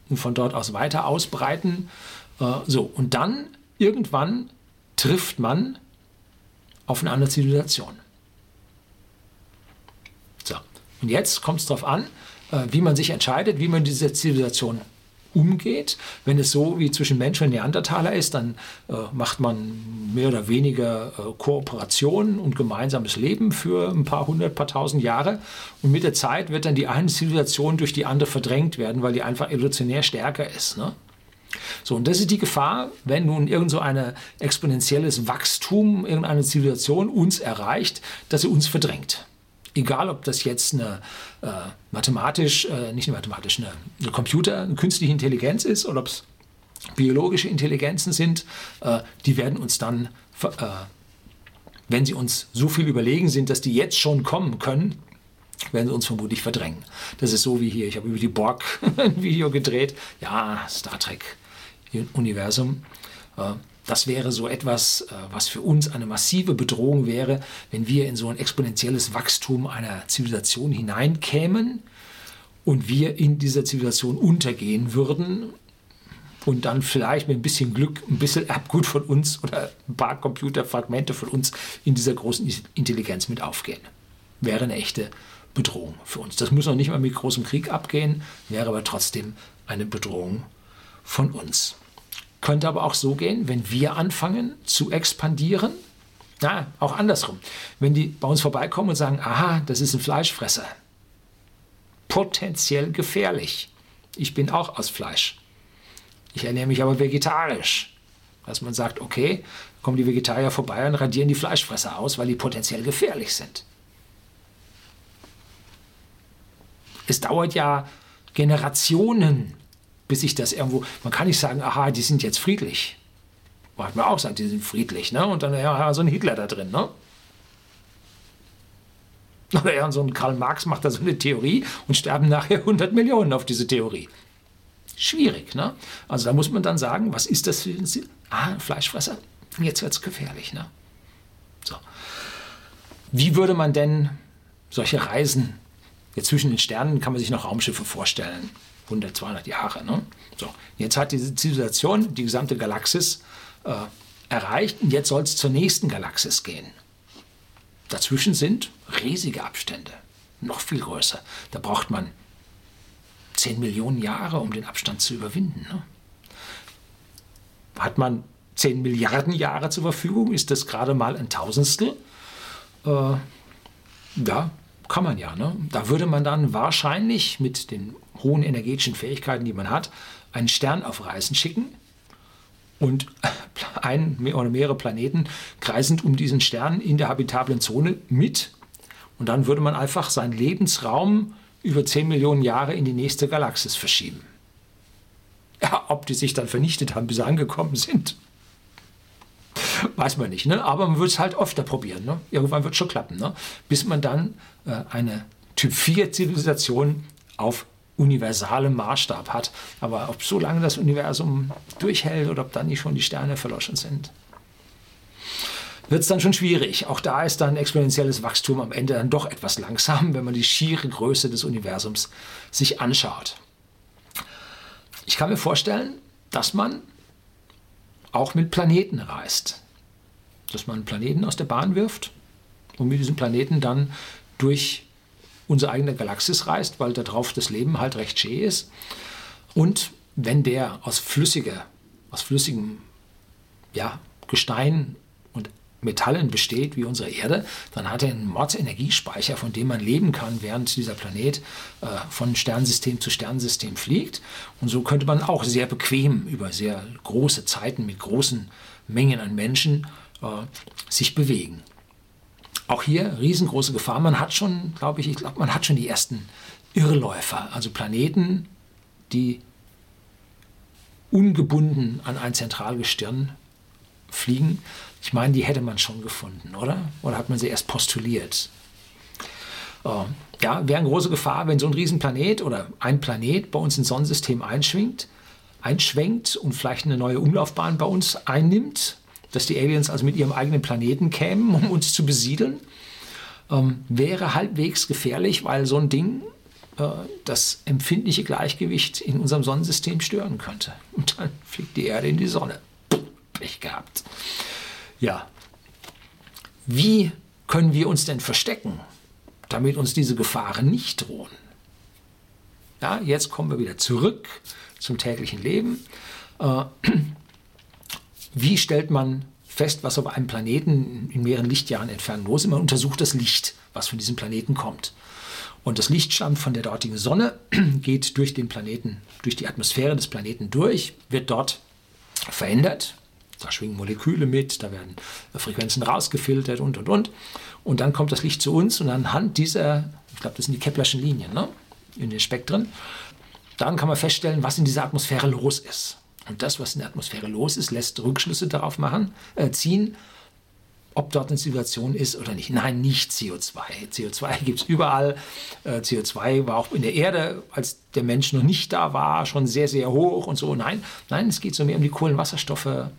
und von dort aus weiter ausbreiten. Äh, so, und dann irgendwann trifft man auf eine andere Zivilisation. So, und jetzt kommt es darauf an, äh, wie man sich entscheidet, wie man diese Zivilisation umgeht. Wenn es so wie zwischen Mensch und Neandertaler ist, dann äh, macht man mehr oder weniger äh, Kooperation und gemeinsames Leben für ein paar hundert, paar tausend Jahre. Und mit der Zeit wird dann die eine Zivilisation durch die andere verdrängt werden, weil die einfach evolutionär stärker ist. Ne? So, und das ist die Gefahr, wenn nun irgend so ein exponentielles Wachstum, irgendeine Zivilisation uns erreicht, dass sie uns verdrängt. Egal, ob das jetzt eine äh, mathematisch, äh, nicht eine mathematisch, eine, eine Computer, eine künstliche Intelligenz ist oder ob es biologische Intelligenzen sind, äh, die werden uns dann, äh, wenn sie uns so viel überlegen sind, dass die jetzt schon kommen können, werden sie uns vermutlich verdrängen. Das ist so wie hier, ich habe über die Borg [LAUGHS] ein Video gedreht. Ja, Star Trek Universum. Das wäre so etwas, äh, was für uns eine massive Bedrohung wäre, wenn wir in so ein exponentielles Wachstum einer Zivilisation hineinkämen und wir in dieser Zivilisation untergehen würden und dann vielleicht mit ein bisschen Glück ein bisschen Erbgut von uns oder ein paar Computerfragmente von uns in dieser großen Intelligenz mit aufgehen. Wäre eine echte Bedrohung für uns. Das muss noch nicht mal mit großem Krieg abgehen, wäre aber trotzdem eine Bedrohung von uns. Könnte aber auch so gehen, wenn wir anfangen zu expandieren. Na, auch andersrum. Wenn die bei uns vorbeikommen und sagen, aha, das ist ein Fleischfresser. Potenziell gefährlich. Ich bin auch aus Fleisch. Ich ernähre mich aber vegetarisch. Dass man sagt, okay, kommen die Vegetarier vorbei und radieren die Fleischfresser aus, weil die potenziell gefährlich sind. Es dauert ja Generationen, bis ich das irgendwo. Man kann nicht sagen, aha, die sind jetzt friedlich. Man hat mir auch gesagt, die sind friedlich, ne? Und dann ja, so ein Hitler da drin, ne? [LAUGHS] Oder ja, so ein Karl Marx macht da so eine Theorie und sterben nachher [LAUGHS] 100 Millionen auf diese Theorie. Schwierig, ne? Also da muss man dann sagen, was ist das für ein Ziel? Ah, Fleischfresser. Jetzt wird es gefährlich, ne? So. Wie würde man denn solche Reisen, jetzt zwischen den Sternen kann man sich noch Raumschiffe vorstellen, 100, 200 Jahre. Ne? So, jetzt hat diese Zivilisation die gesamte Galaxis äh, erreicht und jetzt soll es zur nächsten Galaxis gehen. Dazwischen sind riesige Abstände, noch viel größer. Da braucht man 10 Millionen Jahre, um den Abstand zu überwinden. Ne? Hat man 10 Milliarden Jahre zur Verfügung, ist das gerade mal ein Tausendstel. Äh, ja, kann man ja. Ne? Da würde man dann wahrscheinlich mit den hohen energetischen Fähigkeiten, die man hat, einen Stern auf Reisen schicken und [LAUGHS] ein oder mehrere Planeten kreisend um diesen Stern in der habitablen Zone mit. Und dann würde man einfach seinen Lebensraum über 10 Millionen Jahre in die nächste Galaxis verschieben. Ja, ob die sich dann vernichtet haben, bis sie angekommen sind, weiß man nicht. Ne? Aber man wird es halt öfter probieren. Ne? Irgendwann wird es schon klappen. Ne? Bis man dann äh, eine Typ 4 Zivilisation auf universalem Maßstab hat. Aber ob so lange das Universum durchhält oder ob dann nicht schon die Sterne verloschen sind, wird es dann schon schwierig. Auch da ist dann exponentielles Wachstum am Ende dann doch etwas langsam, wenn man die schiere Größe des Universums sich anschaut. Ich kann mir vorstellen, dass man auch mit Planeten reist. Dass man Planeten aus der Bahn wirft und mit diesen Planeten dann durch unsere eigene Galaxis reist, weil darauf das Leben halt recht schön ist. Und wenn der aus flüssiger, aus flüssigem ja, Gestein und Metallen besteht, wie unsere Erde, dann hat er einen Mordsenergiespeicher, von dem man leben kann, während dieser Planet äh, von Sternsystem zu Sternsystem fliegt. Und so könnte man auch sehr bequem über sehr große Zeiten mit großen Mengen an Menschen äh, sich bewegen. Auch hier riesengroße Gefahr. Man hat schon, glaube ich, ich glaube, man hat schon die ersten Irrläufer, also Planeten, die ungebunden an ein Zentralgestirn fliegen. Ich meine, die hätte man schon gefunden, oder? Oder hat man sie erst postuliert? Uh, ja, wäre eine große Gefahr, wenn so ein Riesenplanet oder ein Planet bei uns ins Sonnensystem einschwingt, einschwenkt und vielleicht eine neue Umlaufbahn bei uns einnimmt dass die Aliens also mit ihrem eigenen Planeten kämen, um uns zu besiedeln, ähm, wäre halbwegs gefährlich, weil so ein Ding äh, das empfindliche Gleichgewicht in unserem Sonnensystem stören könnte. Und dann fliegt die Erde in die Sonne. Pech gehabt. Ja. Wie können wir uns denn verstecken, damit uns diese Gefahren nicht drohen? Ja, jetzt kommen wir wieder zurück zum täglichen Leben. Äh, wie stellt man fest, was auf einem Planeten in mehreren Lichtjahren entfernt los ist? Man untersucht das Licht, was von diesem Planeten kommt. Und das Licht stammt von der dortigen Sonne, [CLEARS THROAT] geht durch den Planeten, durch die Atmosphäre des Planeten durch, wird dort verändert. Da schwingen Moleküle mit, da werden Frequenzen rausgefiltert und und und. Und dann kommt das Licht zu uns und anhand dieser, ich glaube, das sind die Keplerschen Linien ne? in den Spektren, dann kann man feststellen, was in dieser Atmosphäre los ist. Und das, was in der Atmosphäre los ist, lässt Rückschlüsse darauf machen, äh, ziehen, ob dort eine Situation ist oder nicht. Nein, nicht CO2. CO2 gibt es überall. Äh, CO2 war auch in der Erde, als der Mensch noch nicht da war, schon sehr, sehr hoch und so. Nein, nein, es geht so mehr um die Kohlenwasserstoffe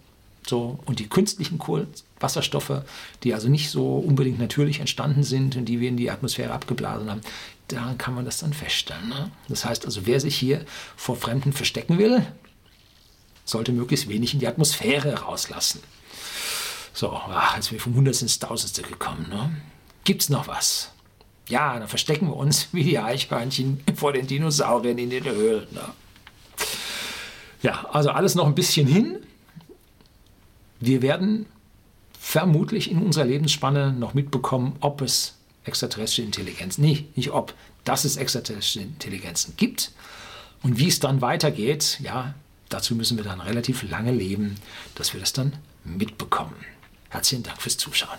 so, und die künstlichen Kohlenwasserstoffe, die also nicht so unbedingt natürlich entstanden sind und die wir in die Atmosphäre abgeblasen haben. Daran kann man das dann feststellen. Ne? Das heißt also, wer sich hier vor Fremden verstecken will, sollte möglichst wenig in die Atmosphäre rauslassen. So, ach, jetzt sind wir vom Hundertsten ins Tausendste gekommen. Ne? Gibt es noch was? Ja, dann verstecken wir uns wie die Eichhörnchen vor den Dinosauriern in den Höhlen. Ne? Ja, also alles noch ein bisschen hin. Wir werden vermutlich in unserer Lebensspanne noch mitbekommen, ob es extraterrestrische Intelligenz, nee, nicht ob, dass es extraterrestrische Intelligenzen gibt. Und wie es dann weitergeht, ja, dazu müssen wir dann relativ lange leben, dass wir das dann mitbekommen. Herzlichen Dank fürs Zuschauen.